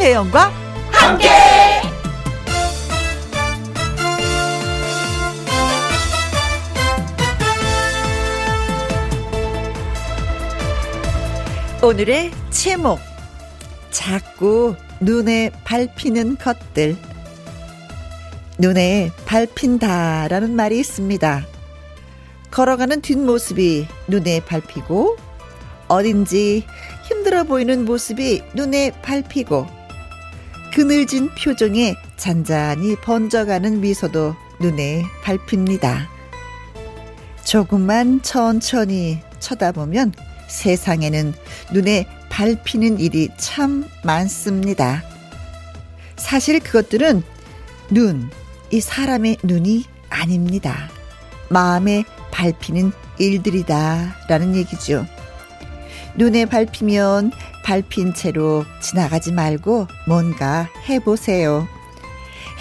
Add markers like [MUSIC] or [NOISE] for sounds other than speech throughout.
김혜영과 함께. 오늘의 제목 자꾸 눈에 밟히는 것들 눈에 밟힌다라는 말이 있습니다. 걸어가는 뒷모습이 눈에 밟히고 어딘지 힘들어 보이는 모습이 눈에 밟히고 그늘진 표정에 잔잔히 번져가는 미소도 눈에 밟힙니다. 조금만 천천히 쳐다보면 세상에는 눈에 밟히는 일이 참 많습니다. 사실 그것들은 눈, 이 사람의 눈이 아닙니다. 마음에 밟히는 일들이다. 라는 얘기죠. 눈에 밟히면 밟힌 채로 지나가지 말고 뭔가 해보세요.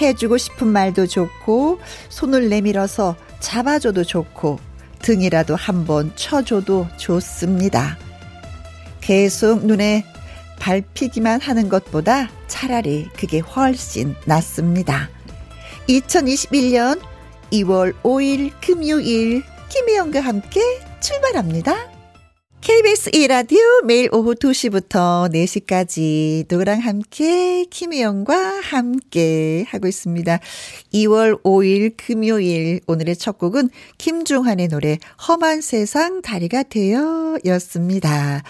해주고 싶은 말도 좋고, 손을 내밀어서 잡아줘도 좋고, 등이라도 한번 쳐줘도 좋습니다. 계속 눈에 밟히기만 하는 것보다 차라리 그게 훨씬 낫습니다. 2021년 2월 5일 금요일 김혜영과 함께 출발합니다. KBS 1라디오 매일 오후 2시부터 4시까지 누구랑 함께 김혜영과 함께 하고 있습니다. 2월 5일 금요일 오늘의 첫 곡은 김중환의 노래 험한 세상 다리가 되어 였습니다.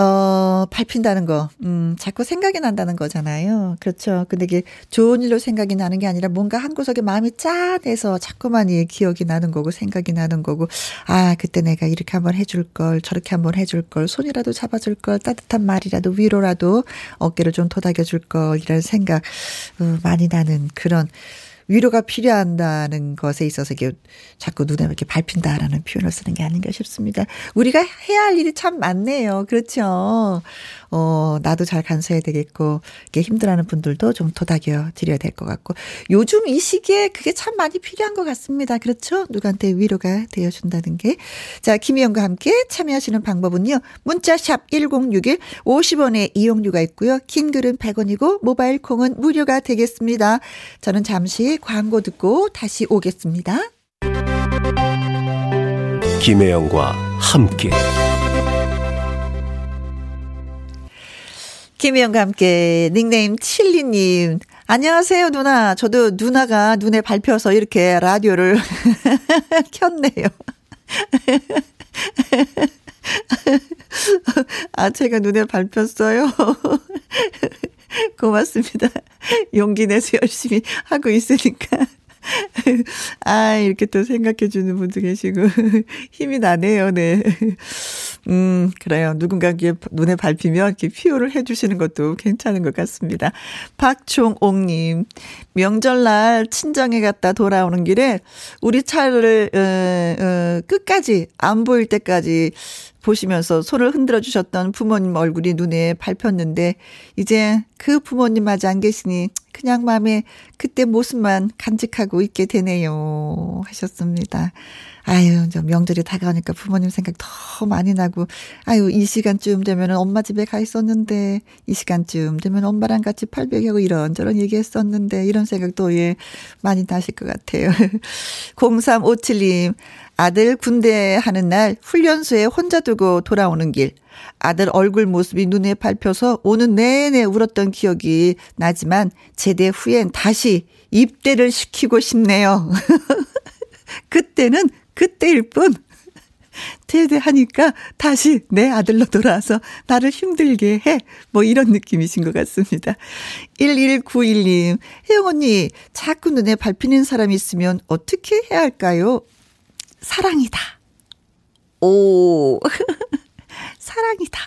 어, 밟힌다는 거, 음, 자꾸 생각이 난다는 거잖아요. 그렇죠. 근데 이게 좋은 일로 생각이 나는 게 아니라 뭔가 한 구석에 마음이 짠해서 자꾸만 이 기억이 나는 거고 생각이 나는 거고, 아, 그때 내가 이렇게 한번 해줄 걸, 저렇게 한번 해줄 걸, 손이라도 잡아줄 걸, 따뜻한 말이라도 위로라도 어깨를 좀 토닥여 줄 걸, 이런 생각, 어, 많이 나는 그런, 위로가 필요한다는 것에 있어서 이게 자꾸 눈에 이렇게 밟힌다라는 표현을 쓰는 게 아닌가 싶습니다. 우리가 해야 할 일이 참 많네요. 그렇죠. 어, 나도 잘 간수해야 되겠고, 이게 힘들어하는 분들도 좀 도닥여 드려야 될 것 같고, 요즘 이 시기에 그게 참 많이 필요한 것 같습니다. 그렇죠? 누구한테 위로가 되어준다는 게. 자, 김희영과 함께 참여하시는 방법은요, 문자샵 1061, 50원의 이용료가 있고요, 긴 글은 100원이고, 모바일 콩은 무료가 되겠습니다. 저는 잠시 광고 듣고 다시 오겠습니다. 김혜영과 함께. 김희영과 함께 닉네임 칠리님. 안녕하세요, 누나. 저도 누나가 눈에 밟혀서 이렇게 라디오를 [LAUGHS] 켰네요. [LAUGHS] 아, 제가 눈에 밟혔어요. [LAUGHS] [LAUGHS] 고맙습니다. 용기 내서 열심히 하고 있으니까. [LAUGHS] 아, 이렇게 또 생각해 주는 분도 계시고, [LAUGHS] 힘이 나네요, 네. 음, 그래요. 누군가 눈에 밟히면 이렇게 피요를 해 주시는 것도 괜찮은 것 같습니다. 박종옥님, 명절날 친정에 갔다 돌아오는 길에 우리 차를, 어, 어, 끝까지 안 보일 때까지 보시면서 손을 흔들어 주셨던 부모님 얼굴이 눈에 밟혔는데 이제 그 부모님 마저 안 계시니 그냥 마음에 그때 모습만 간직하고 있게 되네요. 하셨습니다. 아유, 저 명절이 다가오니까 부모님 생각 더 많이 나고, 아유, 이 시간쯤 되면 엄마 집에 가 있었는데, 이 시간쯤 되면 엄마랑 같이 팔베개하고 이런저런 얘기했었는데, 이런 생각도 예, 많이 나실 것 같아요. [LAUGHS] 0357님, 아들 군대 하는 날 훈련소에 혼자 두고 돌아오는 길. 아들 얼굴 모습이 눈에 밟혀서 오는 내내 울었던 기억이 나지만 제대 후엔 다시 입대를 시키고 싶네요. [LAUGHS] 그때는 그때일 뿐. 제대하니까 다시 내 아들로 돌아와서 나를 힘들게 해. 뭐 이런 느낌이신 것 같습니다. 1191님, 혜영 언니, 자꾸 눈에 밟히는 사람이 있으면 어떻게 해야 할까요? 사랑이다. 오, [LAUGHS] 사랑이다.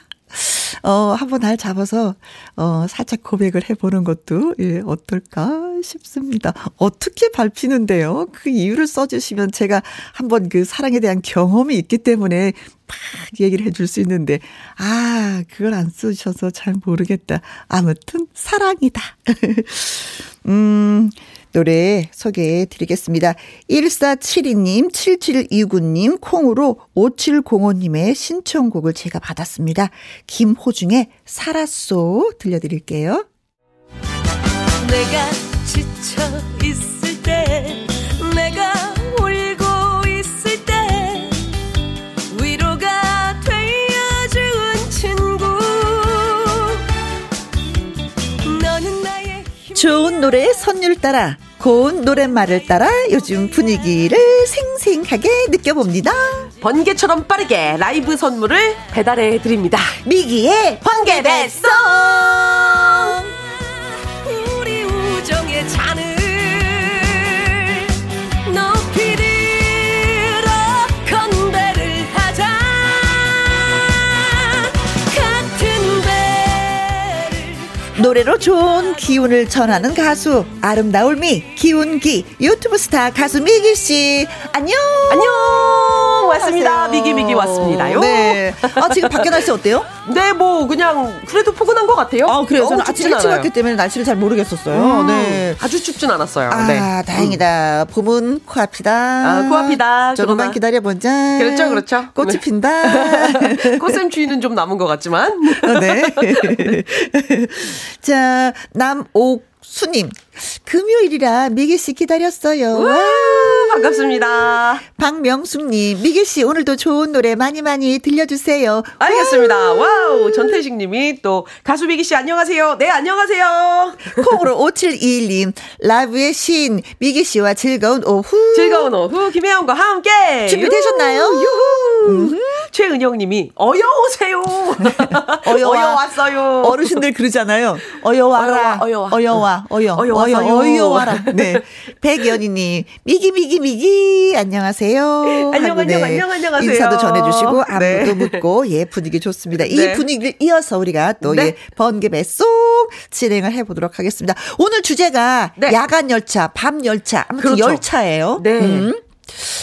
어, 한번 날 잡아서, 어, 살짝 고백을 해보는 것도, 예, 어떨까 싶습니다. 어떻게 밟히는데요? 그 이유를 써주시면 제가 한번 그 사랑에 대한 경험이 있기 때문에 막 얘기를 해줄 수 있는데, 아, 그걸 안 써주셔서 잘 모르겠다. 아무튼, 사랑이다. [LAUGHS] 음, 노래 소개해 드리겠습니다. 1472님, 7729님, 콩으로 5705님의 신청곡을 제가 받았습니다. 김호중의 살았소 들려드릴게요. 좋은 노래의 선율 따라 고운 노랫말을 따라 요즘 분위기를 생생하게 느껴봅니다. 번개처럼 빠르게 라이브 선물을 배달해 드립니다. 미기의 번개 배송! 우리 우정의 잔을 노래로 좋은 기운을 전하는 가수 아름다울미 기운기 유튜브 스타 가수 미기 씨 안녕 안녕 왔습니다 미기 미기 왔습니다요 네 아, 지금 밖에 날씨 어때요? 네, 뭐 그냥 그래도 포근한 것 같아요. 아, 그래요. 저는 아침 일찍 않아요. 왔기 때문에 날씨를 잘 모르겠었어요. 음, 네, 아주 춥진 않았어요. 아, 네. 다행이다. 봄은 코앞이다. 아, 코앞이다. 조금만 기다려 보자. 그렇죠, 그렇죠. 꽃이 네. 핀다. [LAUGHS] 꽃샘 주인은 좀 남은 것 같지만. 어, 네. [LAUGHS] 자, 남옥 수님, 금요일이라 미기 씨 기다렸어요. 와, 반갑습니다. 박명숙님, 미기 씨 오늘도 좋은 노래 많이 많이 들려주세요. 알겠습니다. 와우, 전태식님이 또 가수 미기 씨 안녕하세요. 네 안녕하세요. 콩으로 5721님, 라이브의 신 미기 씨와 즐거운 오후. 즐거운 오후 김혜영과 함께 준비되셨나요? 유후. 최은영님이 어여 오세요. 어여, 어여 왔어요. 어르신들 그러잖아요. 어여 와라. 어여 와. 어여 와. 어여. 어여 어여, 어여 와라. 네. 백연희님 미기 미기 미기 안녕하세요. 안녕 안녕 네. 안녕 안녕하세요. 인사도 전해주시고 안부도 네. 묻고 예 분위기 좋습니다. 이 네. 분위기를 이어서 우리가 또 네. 예, 번개 배송 진행을 해보도록 하겠습니다. 오늘 주제가 네. 야간 열차, 밤 열차, 아무튼 그렇죠. 열차예요. 네. 음.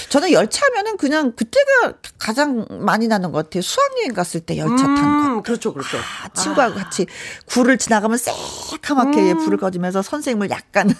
저는 열차면은 그냥 그때가 가장 많이 나는 것 같아요. 수학여행 갔을 때 열차 음, 탄 거. 그렇죠, 그렇죠. 아, 친구하고 아. 같이 굴을 지나가면 새카맣게 음. 불을 꺼지면서 선생님을 약간 [LAUGHS]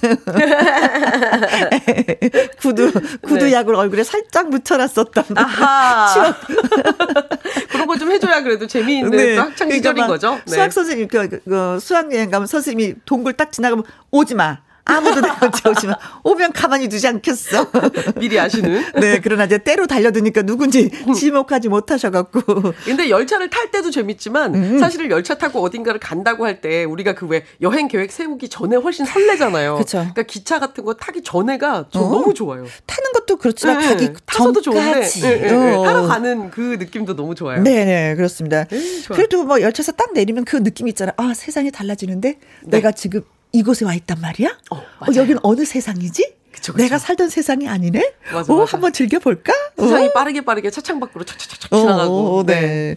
구두 구두 네. 약을 얼굴에 살짝 묻혀놨었던 아하. [LAUGHS] 그런 거 좀 해줘야 그래도 재미있는 네. 학창 시절인 그러니까 거죠. 네. 수학 선생님 그, 그, 그 수학 여행 가면 선생님이 동굴 딱 지나가면 오지 마. 아무도 내가 오지만 오면 가만히 두지 않겠어. [LAUGHS] 미리 아시는. [LAUGHS] 네, 그러나 이제 때로 달려드니까 누군지 지목하지 못하셔갖고. 근데 열차를 탈 때도 재밌지만 음. 사실은 열차 타고 어딘가를 간다고 할 때 우리가 그 왜 여행 계획 세우기 전에 훨씬 설레잖아요. [LAUGHS] 그렇죠. 그러니까 기차 같은 거 타기 전에가 저 어? 너무 좋아요. 타는 것도 그렇지만 네, 타기 타서도 좋은데 네, 네, 어. 타러 가는 그 느낌도 너무 좋아요. 네, 네, 그렇습니다. 네, 그래도 뭐 열차에서 딱 내리면 그 느낌 있잖아. 아, 세상이 달라지는데 네. 내가 지금 이곳에 와 있단 말이야? 어, 어 여기는 어느 세상이지? 그쵸, 그쵸. 내가 살던 세상이 아니네? 맞아, 어, 맞아. 한번 즐겨볼까? 세상이 어? 빠르게 빠르게 차창 밖으로 촥촥촥 지나가고. 어, 네. 네.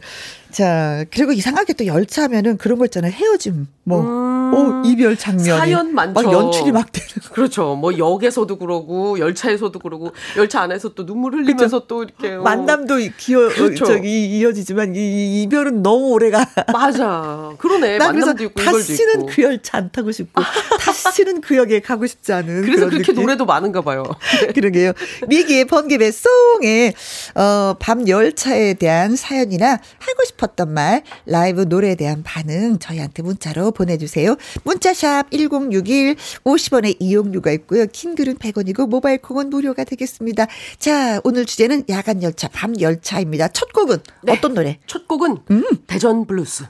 자, 그리고 이상하게 또 열차하면은 그런 거 있잖아요. 헤어짐, 뭐, 음, 오, 이별 장면. 사연 많죠. 막 연출이 막 되는. 그렇죠. 뭐 역에서도 그러고, 열차에서도 그러고, 열차 안에서 또 눈물 흘리면서 그렇죠. 또 이렇게. 어. 만남도 기어, 그렇죠. 저기 이어지지만 이, 이별은 너무 오래가. 맞아. 그러네. 만남도 있고, 다시는 그 열차 안 타고 싶고, 다시는 그 역에 가고 싶지 않은. 그래서 그렇게 느낌. 노래도 많은가 봐요. 네. [LAUGHS] 그러게요. 미기의 번개 배송에, 어, 밤 열차에 대한 사연이나 하고 싶은 싶었던 말, 라이브 노래에 대한 반응 저희한테 문자로 보내주세요. 문자샵 1061 50원의 이용료가 있고요. 긴 글은 100원이고 모바일 콩은 무료가 되겠습니다. 자, 오늘 주제는 야간 열차, 밤 열차입니다. 첫 곡은 네. 어떤 노래? 첫 곡은 음. 대전 블루스.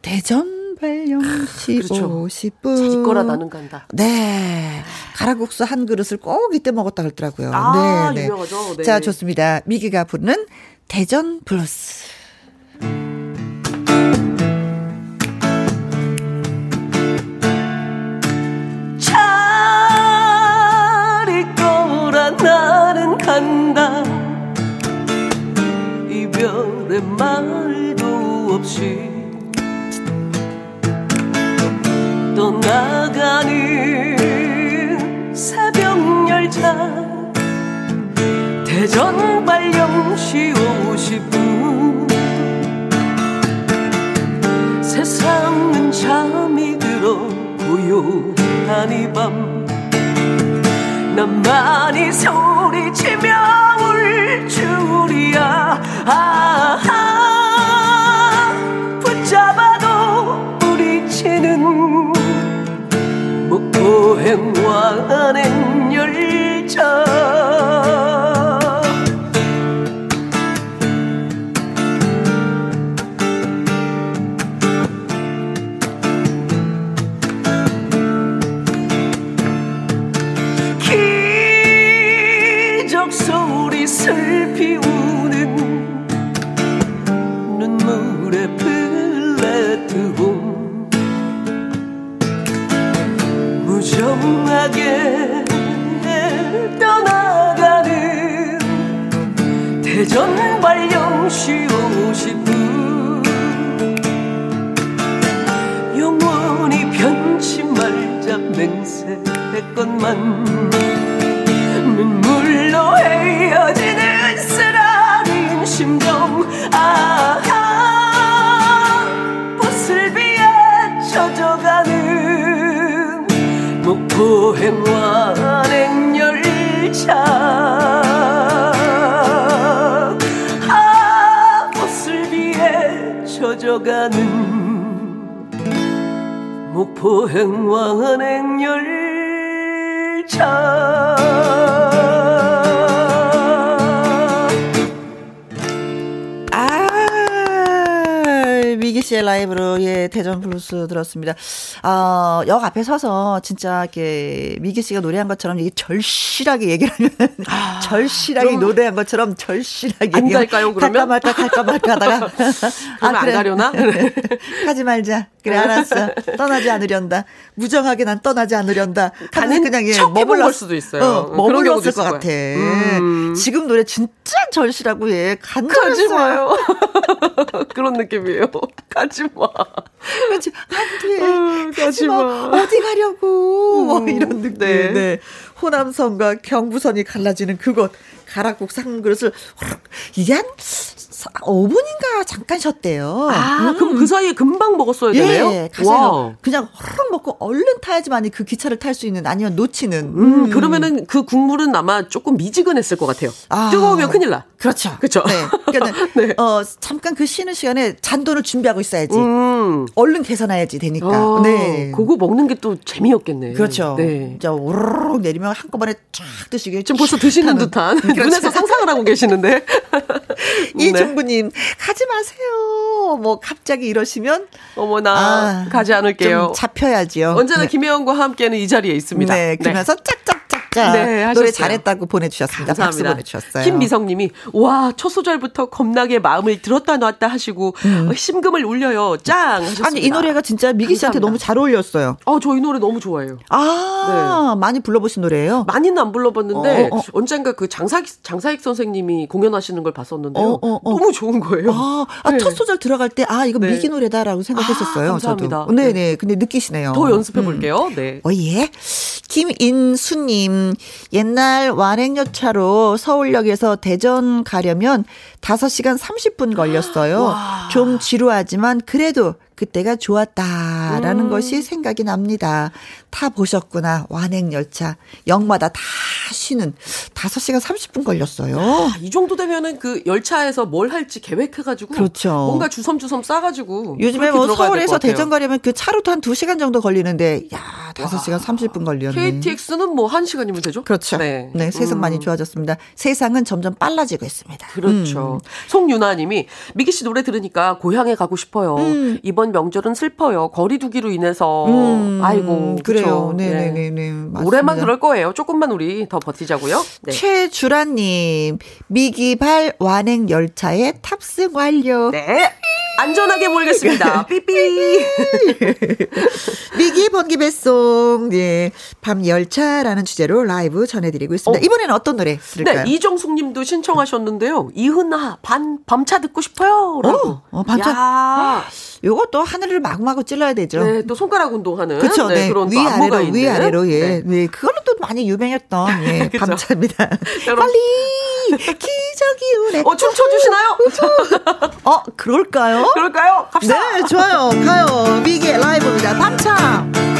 대전발 영시 그렇죠. 50분. 잘 있거라 나는 간다. 네. 가락국수 한 그릇을 꼭 이때 먹었다 그러더라고요. 아, 네, 네. 유명하죠. 네. 자, 좋습니다. 미기가 부르는 대전 블루스. 이별의 말도 없이 떠나가는 새벽 열차 대전 발령시 50분 세상은 잠이 들어 고요한 이밤 나만이 소리 치며 울 줄이야. 아, 붙잡아도 부리치는 목포 목포행완행 열차 대전 발령시 50분 영원히 변치 말자 맹세했건만 눈물로 헤어지는 쓰라린 심정 아하 보슬비에 젖어가는 목포행완 젖어가는 목포행 완행열차 씨의 라이브로 예 대전 블루스 들었습니다. 아, 역 앞에 서서 진짜 이렇게 미기 씨가 노래한 것처럼 이게 절실하게 얘기를 하면 [LAUGHS] 절실하게 그럼 노래한 것처럼 절실하게 안 갈까요, 그러면? 갈까 말까 갈까 말까 하다가 [LAUGHS] 그러면 안 가려나? [LAUGHS] 하지 말자. 그래 알았어. 떠나지 않으련다. 무정하게 난 떠나지 않으련다. 가는 그냥 예, 척 해본 머물렀- 걸 수도 있어요. 어, 머물렀을 것 같아. 거야. 음. 지금 노래 진짜 절실하고 예 간절했어요. 그런 느낌이에요. 가지 마. 그렇지. 안 돼. 음, 가지 가지 마. 마. 어디 가려고. 뭐 음, 이런 느낌. 네. 네. 호남선과 경부선이 갈라지는 그곳. 가락국 산 그릇을. 이게 한 5분인가 잠깐 쉬었대요. 아, 그럼 그 사이에 금방 먹었어야 되네요? 예, 가서 그냥 호락 먹고 얼른 타야지만 그 기차를 탈 수 있는 아니면 놓치는. 음, 그러면은 그 국물은 아마 조금 미지근했을 것 같아요. 아. 뜨거우면 큰일 나. 그렇죠. 그쵸. 네. 그러니까 [LAUGHS] 네. 어 잠깐 그 쉬는 시간에 잔돈을 준비하고 있어야지. 음. 얼른 계산해야지 되니까. 아, 네. 그거 먹는 게 또 재미없겠네. 그렇죠. 네. 이제 오르륵 내리면 한꺼번에 쫙 드시게. 지금 벌써 드시는 듯한 [LAUGHS] 그렇죠. 눈에서 상상을 하고 계시는데. [LAUGHS] 네. 이종 부님 가지 마세요. 뭐 갑자기 이러시면 어머나 아, 가지 않을게요. 좀 잡혀야지요. 언제나 네. 김혜영과 함께는 이 자리에 있습니다. 네, 그러면서 짝짝짝 짝 네, 노래. 잘했다고 보내주셨습니다. 감사합니다. 보내주셨어요. 김미성님이 와첫 소절부터 겁나게 마음을 들었다 놨다 하시고 어, 심금을 울려요. 짱 하셨습니다. 음. 아니 이 노래가 진짜 미기 씨한테 감사합니다. 너무 잘 어울렸어요. 어, 저이 노래 너무 좋아해요. 아 많이 불러보신 노래예요? 많이는 안 불러봤는데 어, 어, 어. 언젠가 그 장사익 장사익 선생님이 공연하시는 걸 봤었는데요. 어, 어, 어. 너무 좋은 거예요. 아, 아, 네. 첫 소절 들어갈 때, 아, 이거 네. 미기 노래다라고 생각했었어요. 아, 감사합니다. 저도. 네네. 근데 느끼시네요. 더 연습해 볼게요. 네. 어, 예. 김인수님, 옛날 완행열차로 서울역에서 대전 가려면 5시간 30분 걸렸어요. 좀 지루하지만 그래도 그때가 좋았다라는 음. 것이 생각이 납니다. 타 보셨구나. 완행열차. 역마다 다 쉬는 5시간 30분 걸렸어요. 아, 이 정도 되면은 그 열차에서 뭘 할지 계획해가지고 그렇죠. 뭔가 주섬주섬 싸가지고 요즘에 뭐 서울에서. 대전 가려면 그 차로도 한 2시간 정도 걸리는데, 야, 5시간 30분 걸렸네. KTX는 뭐한 시간이면 되죠? 그렇죠. 네, 네. 세상 음. 많이 좋아졌습니다. 세상은 점점 빨라지고 있습니다. 그렇죠. 송유나님이 미기 씨 노래 들으니까 고향에 가고 싶어요. 이번 명절은 슬퍼요. 거리두기로 인해서. 음, 아이고 그래요. 네네네네. 맞습니다. 올해만 그럴 거예요. 조금만 우리 더 버티자고요. 네. 최주라님, 미기발 완행 열차에 탑승 완료. 네. 안전하게 몰겠습니다. [LAUGHS] 삐삐. [LAUGHS] 미기 번기 배송, 예, 밤 열차라는 주제로 라이브 전해드리고 있습니다. 어. 이번에는 어떤 노래 들을까요? 네, 이정숙 님도 신청하셨는데요. 이은아, 반, 밤차 듣고 싶어요. 라고. 어, 어, 밤차. 야, 요것도 하늘을 마구마구 찔러야 되죠. 네, 또 손가락 운동하는. 그렇죠. 네. 그런 또 안무가 위아래로. 위아래로, 예. 네. 네. 그걸로 또 많이 유명했던, 예. [LAUGHS] 밤차입니다. 빨리! [LAUGHS] 기적이 오네. 어, 춤춰 주시나요? 어, 그럴까요? 그럴까요? 갑시다. 네, 좋아요. 가요. 미기의 라이브입니다. 밤차!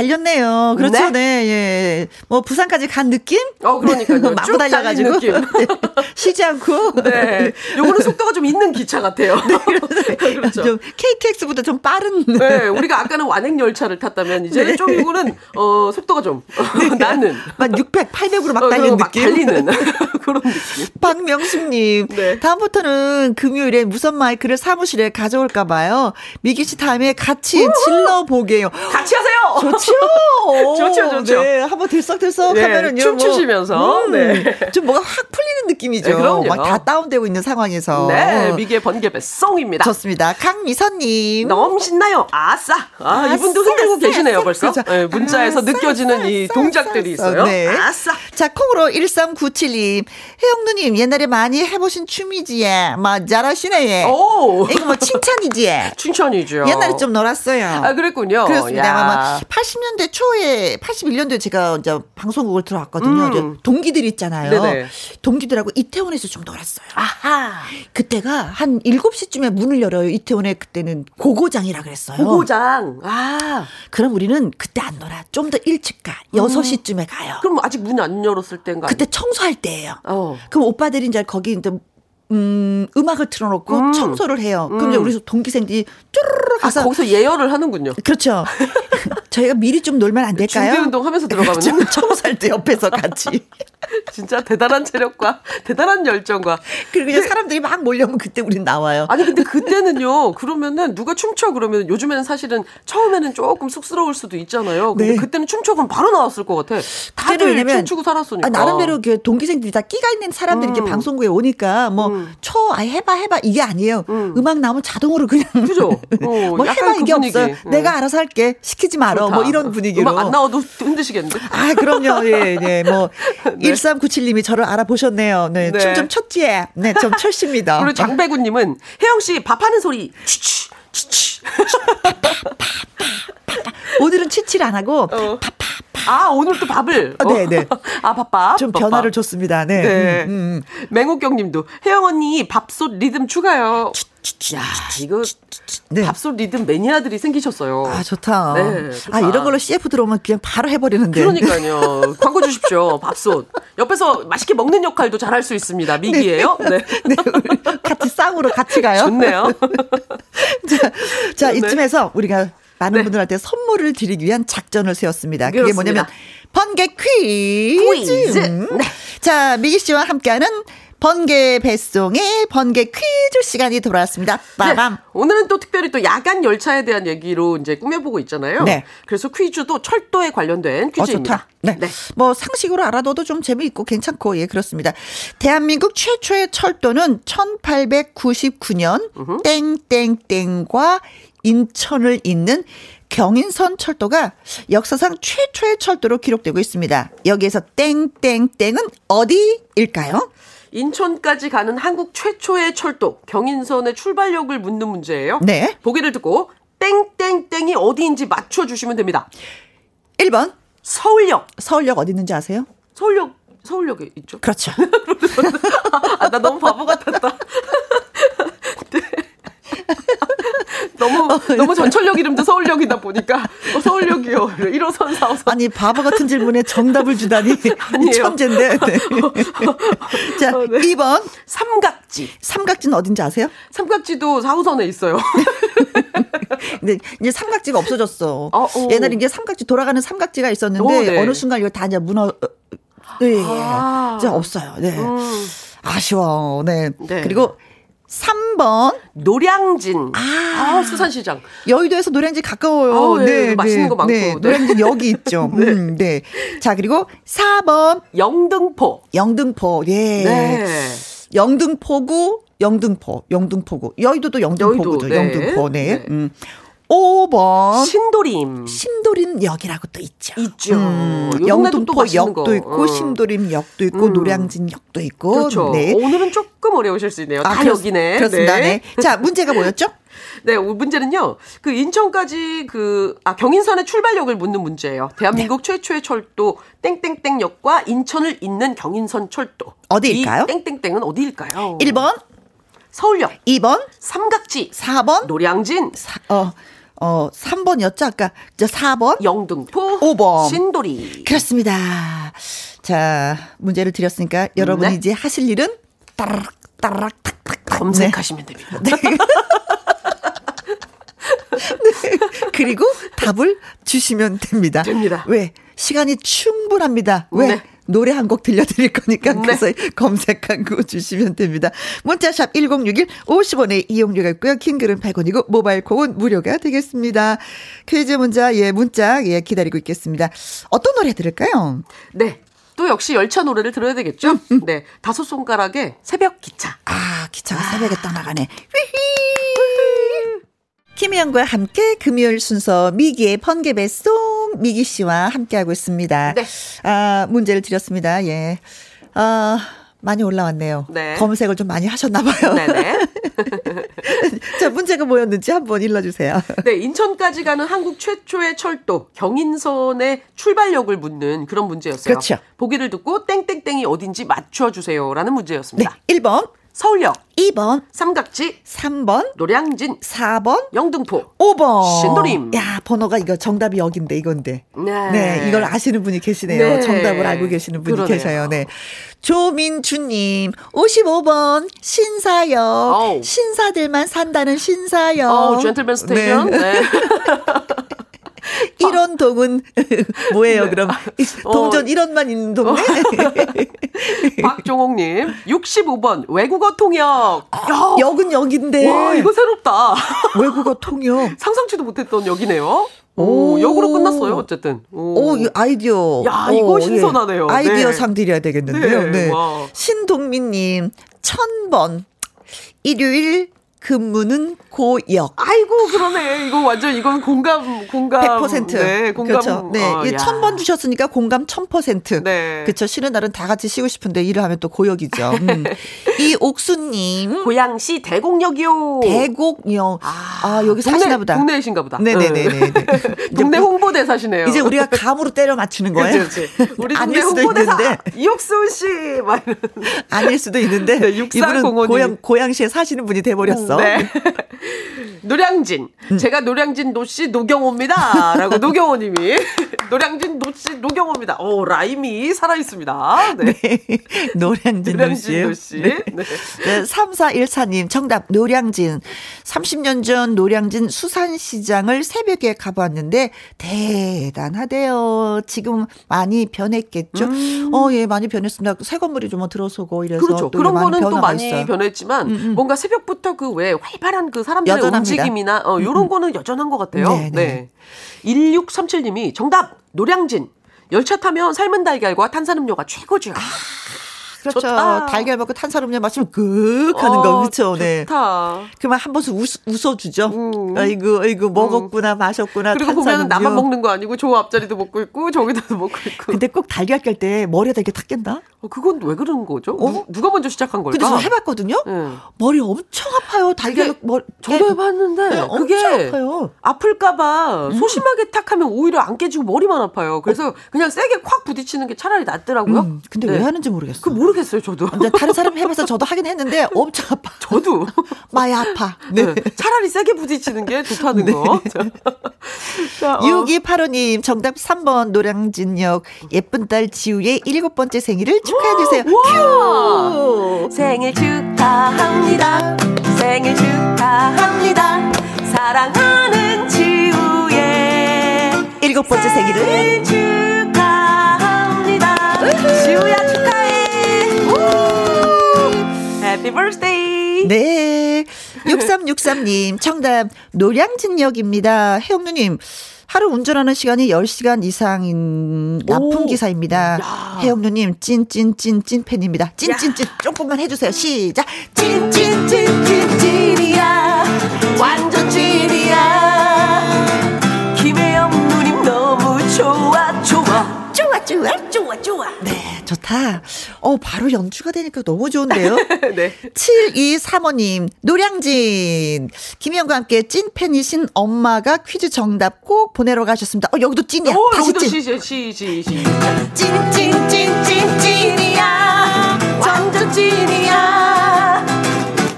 달렸네요. 그렇죠. 네. 네 예. 뭐 부산까지 간 느낌? 어, 그러니까요. 마구 달려가지고. 느낌. [LAUGHS] 네. 쉬지 않고. 네. 요거는 속도가 좀 있는 기차 같아요. [LAUGHS] 네. 그렇죠. [LAUGHS] 좀 KTX보다 좀 빠른. 네. 우리가 아까는 완행 열차를 탔다면 이제는 네. 좀 이거는 어, 속도가 좀 네. 나는. 막 600, 800으로 막 어, 달리는 막 느낌. 달리는 그런 느낌. 박명숙님. 네. 다음부터는 금요일에 무선 마이크를 사무실에 가져올까 봐요. 미기 씨 다음에 같이 질러 보게요. 같이 하세요. 좋죠. [LAUGHS] 좋죠, 좋죠. 네, 한번 들썩들썩 네, 하면은요. 춤추시면서 뭐, 음, 네. 좀 뭐가 확 풀리는 느낌이죠. 네, 막다 다운되고 있는 상황에서. 네, 미기의 번개 배 송입니다. 좋습니다. 강미선님. 너무 신나요. 아싸. 아, 아싸, 이분도 흔들고 아싸, 계시네요, 아싸, 벌써. 네, 문자에서 느껴지는 이 동작들이 있어요. 네. 아싸. 자, 콩으로 1397님. 혜영 누님, 옛날에 많이 해보신 춤이지. 막 잘하시네. 오. 이거 뭐 칭찬이지. [LAUGHS] 칭찬이죠. 옛날에 좀 놀았어요. 아, 그랬군요. 그렇습니다. 아마 80년대 초에, 81년도에 제가 이제 방송국을 들어왔거든요. 음. 동기들 있잖아요. 네네. 동기들하고 이태원에서 좀 놀았어요. 아하. 그때가 한 7시쯤에 문을 열어요. 이태원에 그때는 고고장이라 그랬어요. 고고장. 아. 그럼 우리는 그때 안 놀아. 좀 더 일찍 가. 6시쯤에 가요. 그럼 아직 문 안 열었을 때인가? 그때 청소할 때예요. 어. 그럼 오빠 들이 이제 거기 이제 음, 음악을 틀어놓고 음. 청소를 해요. 그럼 음. 이제 우리 동기생들이 쭈르르 아, 가서 아, 거기서 예열을 하는군요. 그렇죠. [LAUGHS] 저희가 미리 좀 놀면 안 될까요? 준비 운동 하면서 들어가면요. 그렇죠. 청소할 때 옆에서 같이. [LAUGHS] 진짜 대단한 체력과 대단한 열정과 그리고 이제 사람들이 막 몰려오면 그때 우린 나와요. 아니 근데 그때는요. 그러면은 누가 춤춰 그러면 요즘에는 사실은 처음에는 조금 쑥스러울 수도 있잖아요. 근데 네. 그때는 춤춰 그럼 바로 나왔을 것 같아. 다들 춤추고 살았으니까. 아, 나름대로 그 동기생들이 다 끼가 있는 사람들이 음. 이렇게 방송국에 오니까 뭐 음. 쳐, 아 해봐 해봐 이게 아니에요. 음. 악 나오면 자동으로 그냥 그죠. [LAUGHS] 어, 뭐 해봐 그 이게 분위기. 없어요. 음. 내가 알아서 할게. 시키지 말어. 뭐 이런 분위기로. 음악 안 나와도 흔드시겠는데. 아 그럼요. 예, 예. 뭐 [LAUGHS] 네. 1397님이 저를 알아보셨네요. 네. 네. 춤좀 췄지? 네, 좀 췄습니다. 그리고 장배구님은 혜영 씨 밥하는 소리 치치 치치. [LAUGHS] 오늘은 치치를 안 하고 어. 아 오늘 또 밥을. 아, 네, 네. [LAUGHS] 아 밥밥. 좀 밥밥. 변화를 줬습니다. 네. 네. 음, 음. 맹옥경님도 혜영 언니 밥솥 리듬 추가요. 야 이거 네. 밥솥 리듬 매니아들이 생기셨어요. 아 좋다. 네, 좋다. 아 이런 걸로 CF 들어오면 그냥 바로 해버리는데. 그러니까요. [LAUGHS] 광고 주십시오. 밥솥. 옆에서 맛있게 먹는 역할도 잘할 수 있습니다. 미기예요. 네. 네. [LAUGHS] 네. 같이 쌍으로 같이 가요. 좋네요. 자, 자 네. 이쯤에서 우리가 많은 네. 분들한테 선물을 드리기 위한 작전을 세웠습니다. 그게 그렇습니다. 뭐냐면 번개 퀴즈. 퀴즈. 네. 자, 미기 씨와 함께하는 번개 배송의 번개 퀴즈 시간이 돌아왔습니다. 빠밤. 네. 오늘은 또 특별히 또 야간 열차에 대한 얘기로 이제 꾸며보고 있잖아요. 네. 그래서 퀴즈도 철도에 관련된 퀴즈입니다. 어, 좋다. 네. 네. 뭐 상식으로 알아둬도 좀 재미있고 괜찮고 예 그렇습니다. 대한민국 최초의 철도는 1899년 땡땡땡과 인천을 잇는 경인선 철도가 역사상 최초의 철도로 기록되고 있습니다. 여기에서 땡땡땡은 어디일까요? 인천까지 가는 한국 최초의 철도 경인선의 출발역을 묻는 문제예요. 네. 보기를 듣고 땡땡땡이 어디인지 맞춰 주시면 됩니다. 1번 서울역. 서울역 어디 있는지 아세요? 서울역 서울역에 있죠. 그렇죠. [LAUGHS] 아, 나 너무 바보 같았다. [LAUGHS] 네. 너무 너무 전철역 이름도 서울역이다 보니까 어, 서울역이요. 1호선 4호선. 아니 바보 같은 질문에 정답을 주다니 [LAUGHS] 아니에요. 천재인데. [LAUGHS] 네. 자, 어, 네. 2번 삼각지. 삼각지는 어딘지 아세요? 삼각지도 4호선에 있어요. 근데 [LAUGHS] 이제 삼각지가 없어졌어. 어, 옛날에 이제 삼각지 돌아가는 삼각지가 있었는데 오, 네. 어느 순간 이거 다 이제 무너 네. 아. 이제 없어요. 네. 음. 아쉬워. 네. 네. 그리고 3번 노량진. 아, 아, 수산시장. 여의도에서 노량진 가까워요. 아, 네, 네, 맛있는 거 많고. 네, 노량진 여기 있죠. [LAUGHS] 네. 음, 네. 자, 그리고 4번 영등포. 영등포. 예. 네. 영등포구 영등포, 영등포구. 여의도도 영등포구죠. 여의도, 네. 영등포. 네. 네. 음. 5번. 신도림. 신도림역이라고 또 있죠. 있죠. 음, 영등포 역도 있고, 어. 신도림역도 있고, 음. 노량진역도 있고. 그렇죠. 네. 오늘은 조금 어려우실 수 있네요. 아, 다 그렇, 여기네. 그렇습니다. 네. 네. 자, 문제가 뭐였죠? [LAUGHS] 네, 문제는요. 그 인천까지 그, 아, 경인선의 출발역을 묻는 문제예요. 대한민국 네. 최초의 철도 땡땡땡역과 인천을 잇는 경인선 철도. 어디일까요? 이 땡땡땡은 어디일까요? 1번. 서울역. 2번. 삼각지. 4번. 노량진. 사, 어. 어, 3번이었죠? 아까, 저 4번? 영등포. 5번. 신도리. 그렇습니다. 자, 문제를 드렸으니까 여러분이 네. 이제 하실 일은 따라락, 따라락, 탁 탁, 탁. 검색하시면 됩니다. 네. [LAUGHS] 그리고 답을 주시면 됩니다. 됩니다. 왜? 시간이 충분합니다. 왜? 네. 노래 한 곡 들려드릴 거니까 네. 그래서 검색한 거 주시면 됩니다. 문자샵 1061 50원의 이용료가 있고요. 킹글은 100원이고 모바일 콩은 무료가 되겠습니다. 퀴즈 문자 예 문자 예 기다리고 있겠습니다. 어떤 노래 들을까요? 네. 또 역시 열차 노래를 들어야 되겠죠? 네. 다섯 손가락의 새벽 기차. 아 기차가 새벽에 떠나가네. 휘휘. 김희영과 함께 금요일 순서 미기의 번개배 송 미기 씨와 함께하고 있습니다. 네. 아, 문제를 드렸습니다. 예. 아, 많이 올라왔네요. 네. 검색을 좀 많이 하셨나 봐요. 네네. [LAUGHS] 자, 문제가 뭐였는지 한번 읽어주세요. 네, 인천까지 가는 한국 최초의 철도 경인선의 출발역을 묻는 그런 문제였어요. 그렇죠. 보기를 듣고 땡땡땡이 어딘지 맞춰주세요라는 네. 문제였습니다. 1번, 서울역, 2번, 삼각지, 3번, 노량진, 4번, 영등포. 5번. 신도림. 야, 번호가 이거 정답이 여긴데, 이건데. 네. 네, 이걸 아시는 분이 계시네요. 네. 정답을 알고 계시는 분이 그러네요. 계셔요. 네. 조민주님, 55번, 신사역. 어우. 신사들만 산다는 신사역. 어, gentleman station. 네. 네. [LAUGHS] 이런 동은 [LAUGHS] 뭐예요, 네. 그럼? 어. 동전 1원만 있는 동네? [LAUGHS] 박종옥님, 65번 외국어 통역. 야, 역은 역인데. 와, 이거 새롭다. [LAUGHS] 외국어 통역. 상상치도 못했던 역이네요. 오, 오. 역으로 끝났어요, 어쨌든. 오. 오, 이 아이디어. 야, 이거 오, 예. 신선하네요. 아이디어 네. 상 드려야 되겠는데요. 네, 네. 와. 신동민님, 천번. 일요일 근무는 고역. 아이고, 그러네. 이거 완전, 이건 공감, 공감. 100%. 네, 공감. 그렇죠. 네. 어, 이 야. 천번 주셨으니까 공감 1000%. 네. 그렇죠. 쉬는 날은 다 같이 쉬고 싶은데 일을 하면 또 고역이죠. 음. [LAUGHS] 이 옥수 님. 고양시 대곡역이요. 대곡역. 아, 여기 동네, 사시나 보다. 동네이신가 보다. 네 네 네 네. [LAUGHS] 동네 홍보대사시네요. 이제 우리가 감으로 때려 맞추는 거예요. 그렇지. 우리 [LAUGHS] 동네 아닐 수도 홍보대사 있는데. 이옥수 씨. 막 이런. 아닐 수도 있는데 네, 이분은 6405 님. 고양 고양시에 사시는 분이 돼 버렸어. 네. [LAUGHS] 노량진. 음. 제가 노량진 노씨 노경호입니다. 라고 [LAUGHS] 노경호님이. [LAUGHS] 노량진 노씨 노경호입니다. 오, 라임이 살아있습니다. 네. 노량진 노량진 노씨. 네. 네. 네, 3414님, 정답, 노량진. 30년 전 노량진 수산시장을 새벽에 가봤는데, 대단하대요. 지금 많이 변했겠죠? 어, 예, 많이 변했습니다. 새 건물이 좀 들어서고 이래서. 음. 그렇죠. 또 그런 거는 또 많이 있어요. 음, 변했지만 뭔가 새벽부터 그왜 활발한 그 사람들의 여전합니다. 음, 움직임이나 어, 요런 거는 여전한 것 같아요. 네, 네. 네. 1637님이 정답 노량진. 열차 타면 삶은 달걀과 탄산음료가 최고죠. 그렇죠. 좋다. 달걀 먹고 탄산음료 마시면 그 하는 어, 거, 그렇죠. 네. 좋다. 그만 한 번씩 웃, 웃어주죠. 음. 아이고, 아이고, 먹었구나, 마셨구나. 그리고 보면. 나만 먹는 거 아니고 저 앞자리도 먹고 있고 저기도 먹고 있고. 근데 꼭 달걀 깰 때 머리에다 이렇게 탁 깬다? 어, 그건 왜 그러는 거죠? 누, 누가 먼저 시작한 걸까? 근데 저 해봤거든요? 네. 머리 엄청 아파요. 달걀 머리. 저도 해봤는데 네, 그게 엄청 아파요. 아플까봐 소심하게 탁 하면 오히려 안 깨지고 머리만 아파요. 그래서 그냥 세게 콱 부딪히는 게 차라리 낫더라고요. 음, 근데 네. 왜 하는지 모르겠어. 그 모르 겠어요, 저도. 다른 사람 해봐서 저도 하긴 했는데 엄청 아파. 저도. [LAUGHS] 많이 아파. 네. 네. 차라리 세게 부딪히는 게 좋다는 거. 자, 어. 6285님, 정답 3번 노량진역 예쁜 딸 지우의 일곱 번째 생일을 축하해주세요. 와! 생일 축하합니다. 생일 축하합니다. 사랑하는 지우의 일곱 번째 생일을. 생일 축하합니다. 지우야 축하해. 해피 버스데이. 네. 6363님, 정답, 노량진역입니다. 혜영누님, 하루 운전하는 시간이 10시간 이상인 나쁜 오. 기사입니다. 야. 혜영누님, 찐찐찐찐 팬입니다. 찐찐찐 조금만 해주세요. 시작. 찐찐찐찐찐이야. 완 좋아. 좋아, 좋아. 네, 좋다. 어, 바로 연주가 되니까 너무 좋은데요? [LAUGHS] 네. 7235님, 노량진. 김희영과 함께 찐팬이신 엄마가 퀴즈 정답 꼭 보내러 가셨습니다. 어, 여기도 찐이야. 오, 다시 여기도 찐. 시, 시, 시, 시. 찐, 찐, 찐, 찐, 찐이야. 완전 찐이야.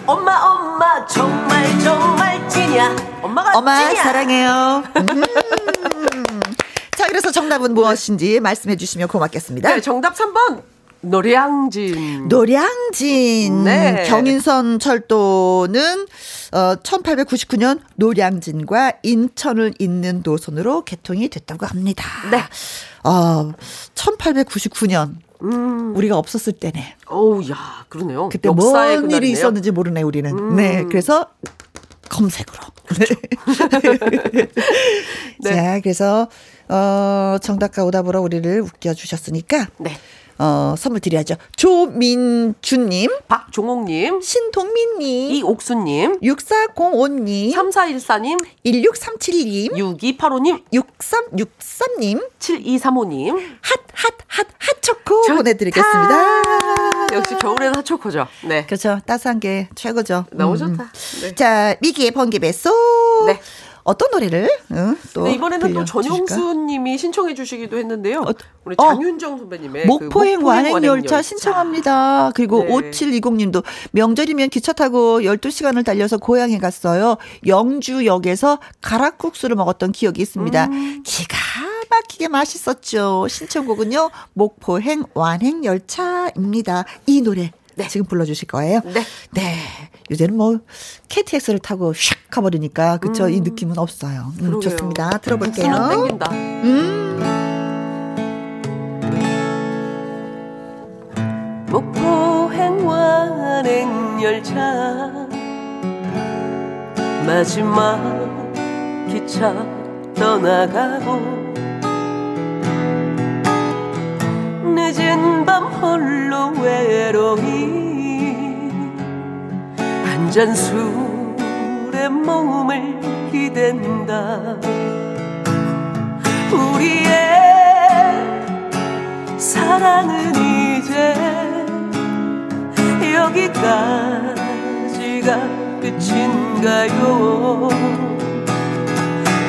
엄마, 엄마, 정말, 정말 찐이야. 엄마, 엄마가 엄마 찐이야. 사랑해요. [LAUGHS] 음. 정답은 무엇인지 말씀해 주시면 고맙겠습니다. 네, 정답 3번. 노량진. 노량진 네. 경인선 철도는 어 1899년 노량진과 인천을 잇는 노선으로 개통이 됐다고 합니다. 네. 어 1899년 우리가 없었을 때네. 어우, 야, 그러네요. 그때 음. 뭔 일이 그날이네요. 음. 있었는지 모르네 우리는. 네. 그래서 검색으로. 네. [LAUGHS] 자, 그래서 어 정답과 오답으로 우리를 웃겨 주셨으니까 네. 어 선물 드려야죠. 조민준 님, 박종옥님, 신동민 님, 이옥수님, 6405님, 3414님, 1637님, 6285님, 6363님, 7235님. 핫 핫 핫 핫초코 보내드리겠습니다. 역시 겨울에는 핫초코죠. 네. 그렇죠. 따스한 게 최고죠. 너무 음, 좋다. 음. 네. 자, 미기의 번개 배소. 네. 어떤 노래를 응, 또 네, 이번에는 또 들려주실까? 전용수 님이 신청해 주시기도 했는데요. 우리 어. 장윤정 선배님의 그 목포행 완행열차 완행열차. 신청합니다. 그리고 네. 5720님도 명절이면 기차 타고 12시간을 달려서 고향에 갔어요. 영주역에서 가락국수를 먹었던 기억이 있습니다. 음. 기가 막히게 맛있었죠. 신청곡은요. 목포행 완행열차입니다. 이 노래 지금 불러주실 거예요. 네. 네. 요새는 뭐 KTX를 타고 샥 가버리니까 그쵸 이 느낌은 없어요. 음. 좋습니다. 들어볼게요. 땡긴다. 목포 행 완행 열차 마지막 기차 떠나가고 늦은 밤 홀로 외로이 한 잔 술에 몸을 기댄다. 우리의 사랑은 이제 여기까지가 끝인가요?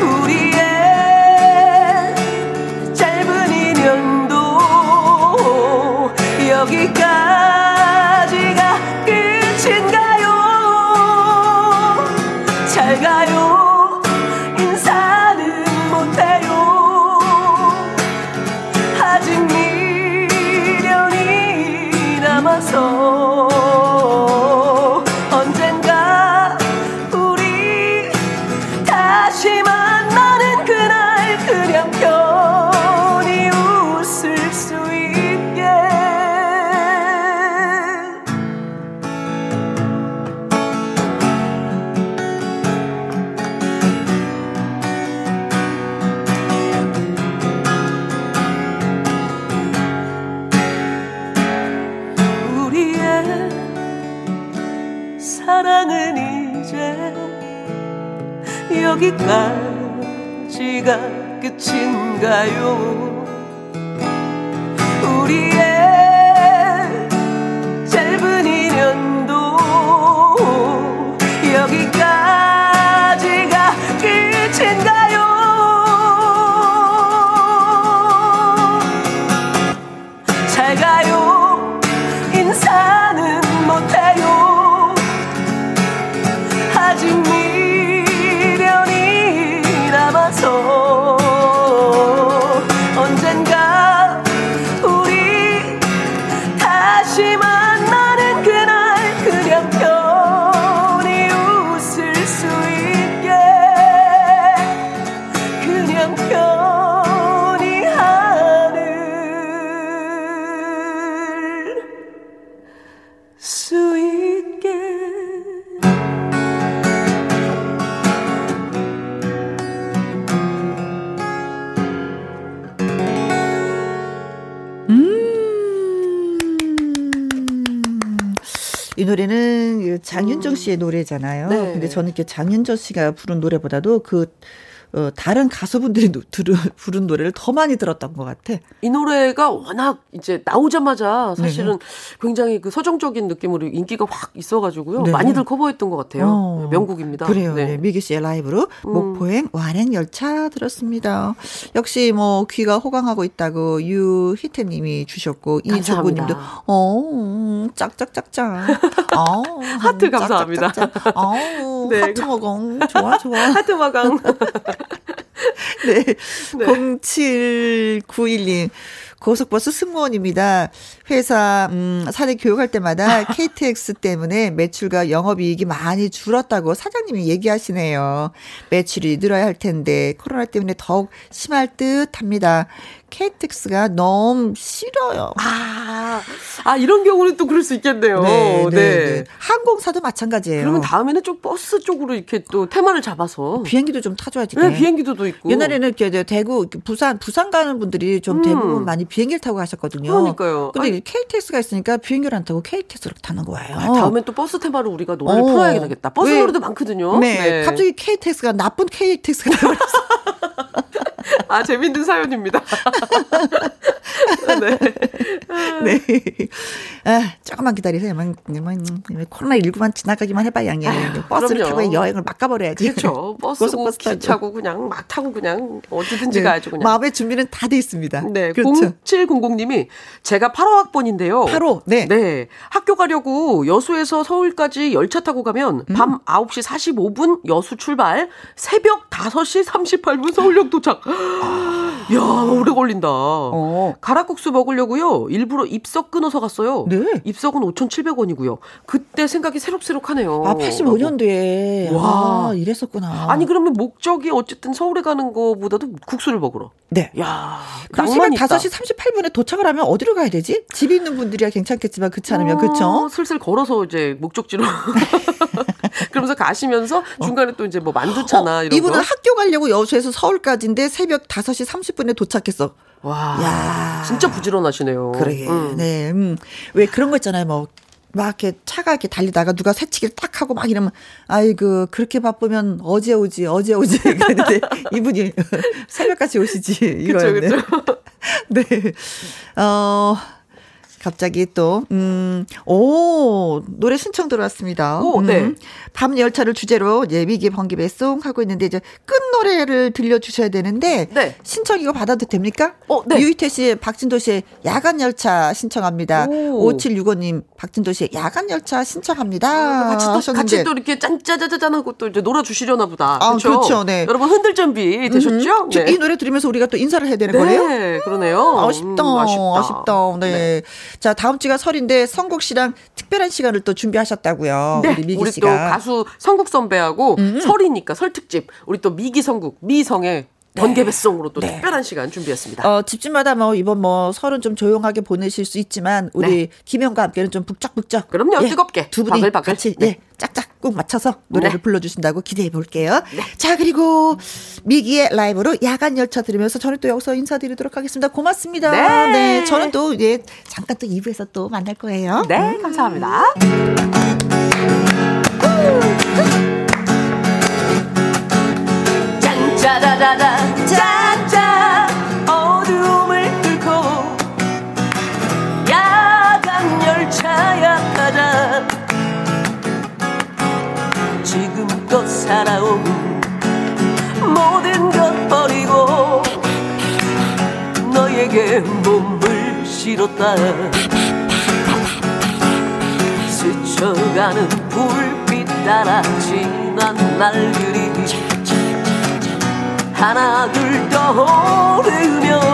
우리 여 끝인가요 수 있게 이 노래는 그 장윤정 씨의 노래잖아요. 네. 근데 저는 이렇게 장윤정 씨가 부른 노래보다도 그 어, 다른 가수분들이 노, 들은, [LAUGHS] 부른 노래를 더 많이 들었던 것 같아. 이 노래가 워낙 이제 나오자마자 사실은 네. 굉장히 그 서정적인 느낌으로 인기가 확 있어가지고요. 네. 많이들 커버했던 것 같아요. 어, 명곡입니다. 그래요. 네. 네. 미기 씨의 라이브로 음. 목포행 완행 열차 들었습니다. 역시 뭐 귀가 호강하고 있다고 유희태님이 주셨고 이정구님도 어 짝짝짝짝. [LAUGHS] 어, 하트 감사합니다. 짝짝짝짝. 어, 네. 하트 먹엉 좋아 좋아. [LAUGHS] 하트 먹엉. 네. 네. 0791님. 고속버스 승무원입니다. 회사 음 사내 교육할 때마다 [LAUGHS] KTX 때문에 매출과 영업이익이 많이 줄었다고 사장님이 얘기하시네요. 매출이 늘어야 할 텐데 코로나 때문에 더욱 심할 듯합니다. KTX가 너무 싫어요. 아, 아 이런 경우는 또 그럴 수 있겠네요. 네, 네, 네. 네. 항공사도 마찬가지예요. 그러면 다음에는 좀 버스 쪽으로 이렇게 또 테마를 잡아서 비행기도 좀 타줘야지. 네, 비행기도 있고. 옛날에는 이렇게 대구, 부산, 부산 가는 분들이 좀 음. 대부분 많이 비행기를 타고 가셨거든요. 그러니까요. 근데 아니, KTX가 있으니까 비행기를 안 타고 KTX를 타는 거예요. 아, 다음엔 또 버스 테마로 우리가 노래를 어. 풀어야 겠다. 버스 네. 노래도 많거든요. 네. 네. 갑자기 KTX가 나쁜 KTX가 되어버렸어. [LAUGHS] 아, 재밌는 사연입니다. [LAUGHS] 네. 네. 아, 조금만 기다리세요. 뭐, 뭐, 코로나19만 지나가기만 해봐야 양이 버스를 그럼요. 타고 여행을 막 가버려야지. 그렇죠. 버스 버스 타고 그냥 막 타고 그냥 어디든지 네. 가야죠. 그냥. 마음의 준비는 다 돼 있습니다. 네. 그렇죠. 0700님이 제가 8호 학번인데요. 8호. 네. 네. 학교 가려고 여수에서 서울까지 열차 타고 가면 음. 밤 9시 45분 여수 출발, 새벽 5시 38분 서울역 도착. [GASPS] 야, 오래 걸린다. 어. 가락국수 먹으려고요. 일부러 입석 끊어서 갔어요. 네. 입석은 5,700원이고요. 그때 생각이 새록새록하네요. 아, 85년도에. 와, 아, 이랬었구나. 아니, 그러면 목적이 어쨌든 서울에 가는 거보다도 국수를 먹으러. 네. 야, 그럼 새벽 5시 38분에 도착을 하면 어디로 가야 되지? 집에 있는 분들이야 괜찮겠지만 그렇지 않으면 어, 그렇죠? 슬슬 걸어서 이제 목적지로 [LAUGHS] [LAUGHS] 그러면서 가시면서 중간에 또 이제 뭐 만두차나 어, 이런 이분은 거. 학교 가려고 여수에서 서울까지인데 새벽 5시 30분에 도착했어. 와. 야. 진짜 부지런하시네요. 그러게. 음. 네. 음. 왜 그런 거 있잖아요. 뭐. 막 이렇게 차가 이렇게 달리다가 누가 새치기를 딱 하고 막 이러면 아이고 그렇게 바쁘면 어제 오지 어제 오지 [LAUGHS] 그랬는데 이분이 [LAUGHS] 새벽까지 오시지 이거였네. 그쵸, 그쵸. 네. 어 갑자기 또, 음, 오, 노래 신청 들어왔습니다. 오, 네. 음, 밤 열차를 주제로, 예, 위기 번개 배송 하고 있는데, 이제 끝 노래를 들려주셔야 되는데, 네. 신청 이거 받아도 됩니까? 어, 네. 유희태 씨, 박진도 씨의 야간 열차 신청합니다. 오. 5765님, 박진도 씨의 야간 열차 신청합니다. 아, 같이 또, 하셨는데. 같이 또 이렇게 짠짜자자잔 하고 또 이제 놀아주시려나 보다. 아, 그렇죠? 그렇죠. 네. 여러분 흔들 준비 되셨죠? 음, 네. 이 노래 들으면서 우리가 또 인사를 해야 되는 네, 거예요? 네, 그러네요. 아쉽다. 음, 아쉽다. 아쉽다. 네. 네. 자, 다음 주가 설인데 성국 씨랑 특별한 시간을 또 준비하셨다고요. 네. 우리 미기 우리 씨가. 또 가수 성국 선배하고 음. 설이니까 설 특집. 우리 또 미기 성국 미성의 네. 번개배송으로 또 네. 특별한 시간 준비했습니다. 어, 집집마다 뭐 이번 뭐 설은 좀 조용하게 보내실 수 있지만 우리 네. 김영과 함께는 좀 북적북적. 그럼요. 예, 뜨겁게. 두 분이 바글바글. 같이 네. 예, 짝짝 꾹 맞춰서 노래를 네. 불러주신다고 기대해 볼게요. 네. 자 그리고 미기의 라이브로 야간 열차 들으면서 저는 또 여기서 인사드리도록 하겠습니다. 고맙습니다. 네. 네 저는 또 예, 잠깐 또 2부에서 또 만날 거예요. 네. 음. 감사합니다. 짜라라라 짠짠 살아온 모든 것 버리고 너에게 몸을 실었다. 스쳐가는 불빛 따라 지난 날들이 하나 둘 떠오르며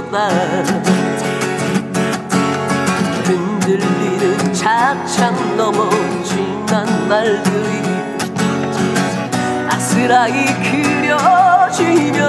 실었다 흔들리는 차창 넘어 지난 날들이 아스라이 그려지며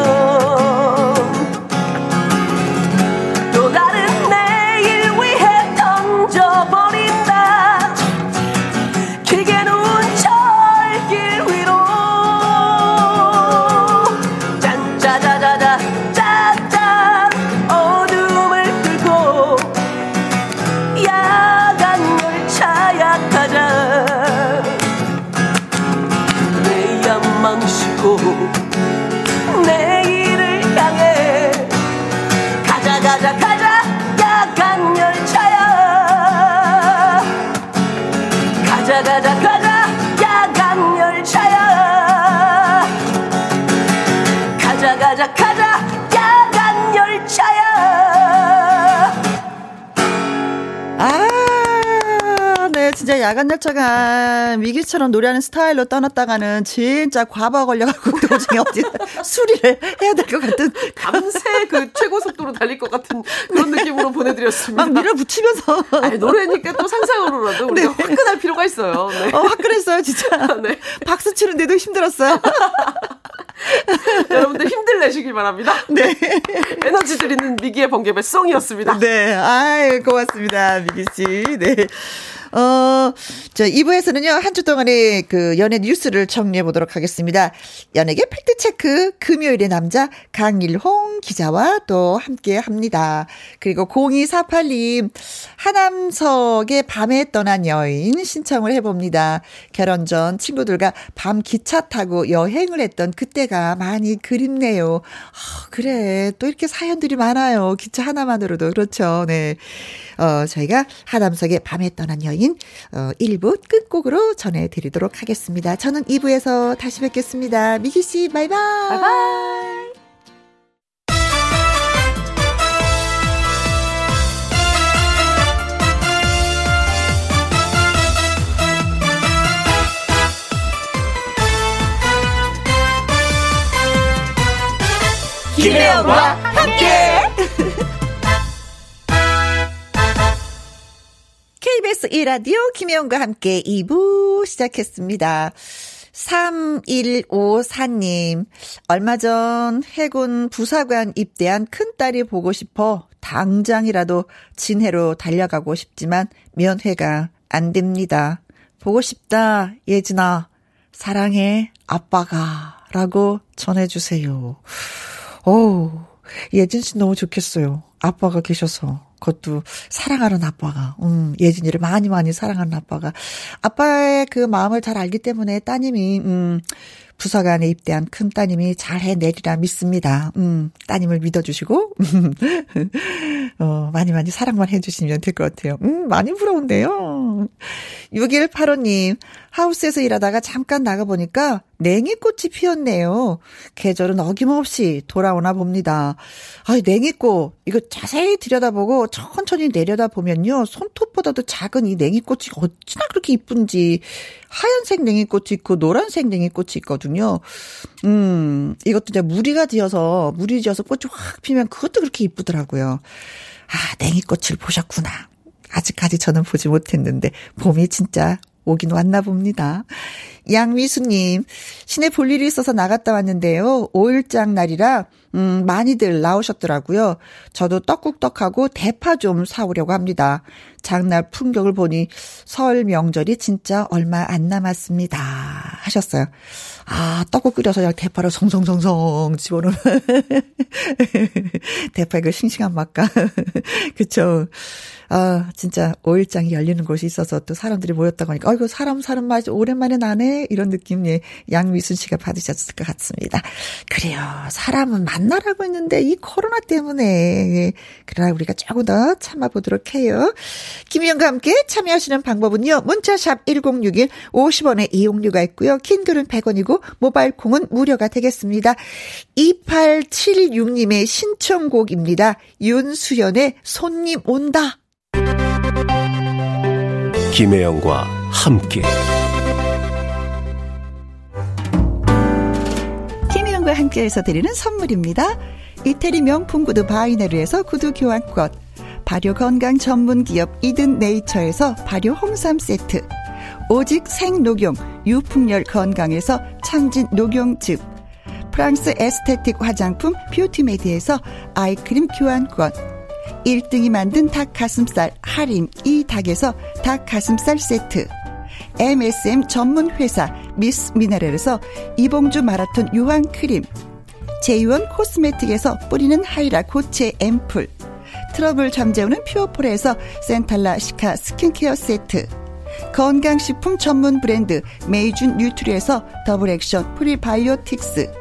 진짜 야간 열차가 미기처럼 노래하는 스타일로 떠났다가는 진짜 과부하 걸려갖고 [LAUGHS] 도중에 어디 수리를 해야 될 것 같은 밤새 그 최고 속도로 달릴 것 같은 그런 느낌으로 보내드렸습니다. 막 밀어붙이면서. 아니, 노래니까 또 상상으로라도 우리가 네. 화끈할 필요가 있어요. 네. 어, 화끈했어요, 진짜. [LAUGHS] 네. 박수 치는데도 힘들었어요. [LAUGHS] 여러분들 힘들 내시길 바랍니다. 네. 에너지 드리는 미기의 번개배 송이었습니다. 네. 아이, 고맙습니다. 미기 씨. 네. 어, 저 2부에서는요, 한 주 동안의 그 연예 뉴스를 정리해 보도록 하겠습니다. 연예계 팩트체크 금요일의 남자 강일홍 기자와 또 함께 합니다. 그리고 0248님, 하남석의 밤에 떠난 여인 신청을 해봅니다. 결혼 전 친구들과 밤 기차 타고 여행을 했던 그때가 많이 그립네요. 아, 그래. 또 이렇게 사연들이 많아요. 기차 하나만으로도. 그렇죠. 네. 어, 저희가 하남석의 밤에 떠난 여인 어, 1부 끝곡으로 전해드리도록 하겠습니다. 저는 2부에서 다시 뵙겠습니다. 미기 씨, 바이바이. 바이바이. 김혜영과 함께. KBS 1라디오 김혜영과 함께 2부 시작했습니다. 3154님, 얼마 전 해군 부사관 입대한 큰딸이 보고 싶어 당장이라도 진해로 달려가고 싶지만 면회가 안 됩니다. 보고 싶다, 예진아. 사랑해, 아빠가. 라고 전해주세요. 오, 예진 씨 너무 좋겠어요. 아빠가 계셔서. 그것도 사랑하는 아빠가, 음, 예진이를 많이 많이 사랑하는 아빠가, 아빠의 그 마음을 잘 알기 때문에 따님이, 음, 부사관에 입대한 큰 따님이 잘 해내리라 믿습니다. 음, 따님을 믿어주시고, [LAUGHS] 어, 많이 많이 사랑만 해주시면 될 것 같아요. 음, 많이 부러운데요. 6185님, 하우스에서 일하다가 잠깐 나가보니까 냉이꽃이 피었네요. 계절은 어김없이 돌아오나 봅니다. 아, 냉이꽃, 이거 자세히 들여다보고 천천히 내려다보면요. 손톱보다도 작은 이 냉이꽃이 어찌나 그렇게 이쁜지. 하얀색 냉이꽃이 있고 노란색 냉이꽃이 있거든요. 음, 이것도 이제 무리가 지어서, 무리 지어서 꽃이 확 피면 그것도 그렇게 이쁘더라고요. 아, 냉이꽃을 보셨구나. 아직까지 저는 보지 못했는데, 봄이 진짜 오긴 왔나 봅니다. 양미수님, 시내 볼 일이 있어서 나갔다 왔는데요. 5일장 날이라, 음, 많이들 나오셨더라고요. 저도 떡국떡하고 대파 좀 사오려고 합니다. 장날 풍경을 보니 설 명절이 진짜 얼마 안 남았습니다. 하셨어요. 아, 떡국 끓여서 그냥 대파를 성성성성 집어넣으면. [LAUGHS] 대파의 그 싱싱한 맛과. [LAUGHS] 그쵸. 아, 진짜 5일장이 열리는 곳이 있어서 또 사람들이 모였다고 하니까, 아이고, 사람 사는 맛이 오랜만에 나네? 이런 느낌, 예, 양미순 씨가 받으셨을 것 같습니다. 그래요. 사람은 만나라고 했는데, 이 코로나 때문에. 예, 그러나 우리가 조금 더 참아보도록 해요. 김희영과 함께 참여하시는 방법은요, 문자샵 1061, 50원의 이용료가 있고요. 킹글은 100원이고, 모바일 콩은 무료가 되겠습니다. 2876님의 신청곡입니다. 윤수연의 손님 온다. 김혜영과 함께. 김혜영과 함께해서 드리는 선물입니다. 이태리 명품 구두 바이네르에서 구두 교환권, 발효 건강 전문 기업 이든 네이처에서 발효 홍삼 세트, 오직 생녹용 유풍열 건강에서 참진 녹용즙, 프랑스 에스테틱 화장품 뷰티메디에서 아이크림 교환권, 1등이 만든 닭 가슴살 하림 이닭에서 닭 가슴살 세트, MSM 전문 회사 미스 미네랄에서 이봉주 마라톤 유황 크림, 제이원 코스메틱에서 뿌리는 하이라 고체 앰플, 트러블 잠재우는 퓨어폴에서 센텔라 시카 스킨케어 세트, 건강식품 전문 브랜드 메이준 뉴트리에서 더블 액션 프리바이오틱스,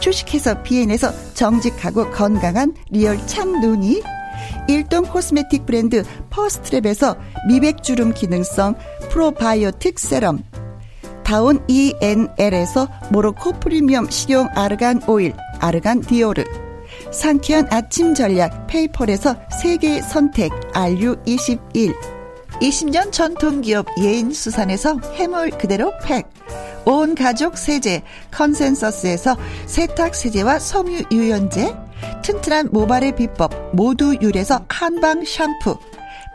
주식회사 비엔에서 정직하고 건강한 리얼 참 눈이, 일동 코스메틱 브랜드 퍼스트랩에서 미백주름 기능성 프로바이오틱 세럼, 다운 ENL에서 모로코 프리미엄 식용 아르간 오일, 아르간 디오르, 상쾌한 아침 전략 페이펄에서 세계 선택 RU21 20년 전통기업 예인수산에서 해물 그대로 팩. 온 가족 세제 컨센서스에서 세탁 세제와 섬유 유연제. 튼튼한 모발의 비법 모두 유래서 한방 샴푸.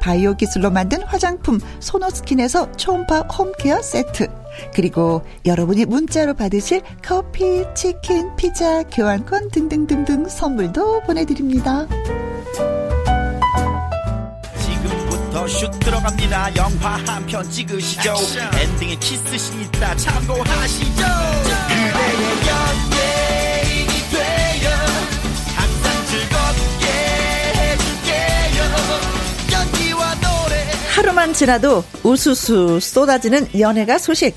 바이오 기술로 만든 화장품 소노스킨에서 초음파 홈케어 세트. 그리고 여러분이 문자로 받으실 커피, 치킨, 피자, 교환권 등등등등 선물도 보내드립니다. 슛 들어갑니다. 영화 한 편 찍으시죠. 엔딩에 키스신 있다 참고하시죠. 그대의 연예인이 되어 항상 즐겁게 해줄게요. 연기와 노래 하루만 지나도 우수수 쏟아지는 연예가 소식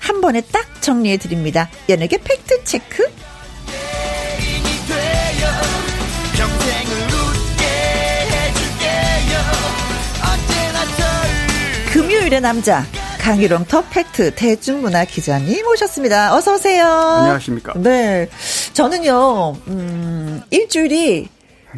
한 번에 딱 정리해 드립니다. 연예계 팩트 체크. 절 금요일의 남자 강희롱 터 팩트 대중문화 기자님 오셨습니다. 어서 오세요. 안녕하십니까. 네, 저는요 음, 일주일이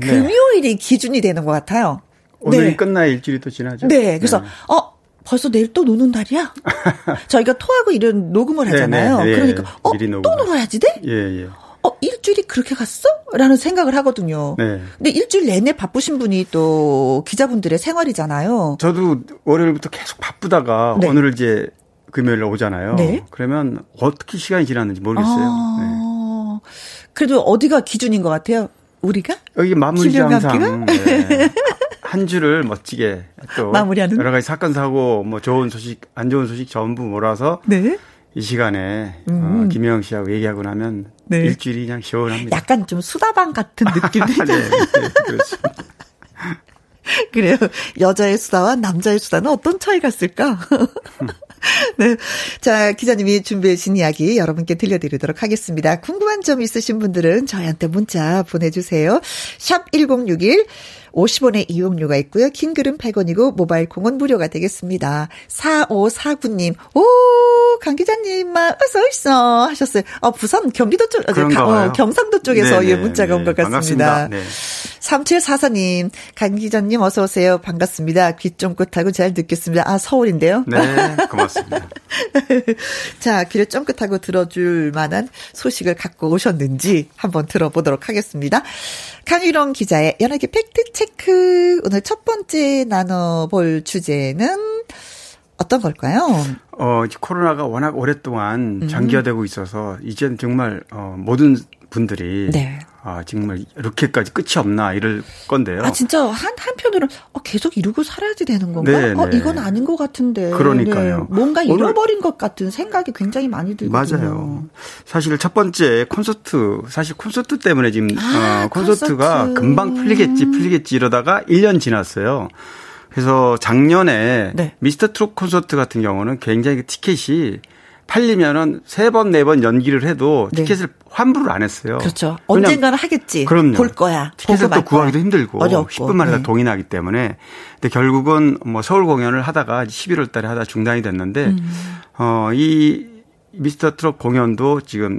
네. 금요일이 기준이 되는 것 같아요. 오늘이 네. 끝나야 일주일이 또 지나죠. 네, 그래서 어 벌써 내일 또 노는 날이야. [LAUGHS] 저희가 토하고 이런 녹음을 네, 하잖아요. 네, 네. 그러니까 어 또. 놀아야지 돼? 예, 예. 어 일주일이 그렇게 갔어? 라는 생각을 하거든요. 네. 근데 일주일 내내 바쁘신 분이 또 기자분들의 생활이잖아요. 저도 월요일부터 계속 바쁘다가 네. 오늘 이제 금요일 날 오잖아요. 네. 그러면 어떻게 시간이 지났는지 모르겠어요. 네. 아, 그래도 어디가 기준인 것 같아요? 우리가? 여기 마무리지 항상 네. [LAUGHS] 한 주를 멋지게 또 마무리하는? 여러 가지 사건 사고 뭐 좋은 소식 안 좋은 소식 전부 몰아서 네. 이 시간에 어, 김영 씨하고 얘기하고 나면 음. 네. 일주일이 그냥 시원합니다. 약간 좀 수다방 같은 느낌. [LAUGHS] 네, 네, 그렇습니다. [LAUGHS] 그래요. 여자의 수다와 남자의 수다는 어떤 차이가 있을까? [LAUGHS] 네. 자, 기자님이 준비해 주신 이야기 여러분께 들려드리도록 하겠습니다. 궁금한 점 있으신 분들은 저희한테 문자 보내주세요. 샵 1061. 50원의 이용료가 있고요. 긴 글은 100원이고 모바일 콩은 무료가 되겠습니다. 4549님. 오, 강 기자님만 어서 있어 하셨어요. 어, 부산 경기도 쪽 봐요. 어, 경상도 쪽에서 네, 예, 네, 문자가 온 네, 것 같습니다. 네. 3744님, 강 기자님 어서 오세요. 반갑습니다. 귀 쫑긋하고 잘 듣겠습니다. 아, 서울인데요. 네, 고맙습니다. [LAUGHS] 자, 귀를 쫑긋하고 들어줄 만한 소식을 갖고 오셨는지 한번 들어보도록 하겠습니다. 강유령 기자의 연예계 팩트체크. 오늘 첫 번째 나눠볼 주제는 어떤 걸까요? 어, 이제 코로나가 워낙 오랫동안 음. 장기화되고 있어서 이젠 정말 어, 모든 분들이 네. 아, 정말 이렇게까지 끝이 없나 이럴 건데요. 아, 진짜 한, 한편으로는 어, 계속 이러고 살아야지 되는 건가? 네, 어, 네. 이건 아닌 것 같은데. 그러니까요. 네, 뭔가 오늘- 잃어버린 것 같은 생각이 굉장히 많이 들거든요. 맞아요. 사실 첫 번째 콘서트, 사실 콘서트 때문에 지금 아, 어, 콘서트가 콘서트. 금방 풀리겠지, 풀리겠지 이러다가 1년 지났어요. 그래서 작년에 네. 미스터 트롯 콘서트 같은 경우는 굉장히 그 티켓이 팔리면은 세 번, 네 번 연기를 해도 네. 티켓을 환불을 안 했어요. 그렇죠. 언젠가는 하겠지. 그럼요. 볼 거야. 티켓을 또 구하기도. 힘들고 어렵고. 10분 만에 다 네. 동이 나기 때문에 근데 결국은 뭐 서울 공연을 하다가 11월 달에 하다 중단이 됐는데 음. 어 이 미스터 트롯 공연도 지금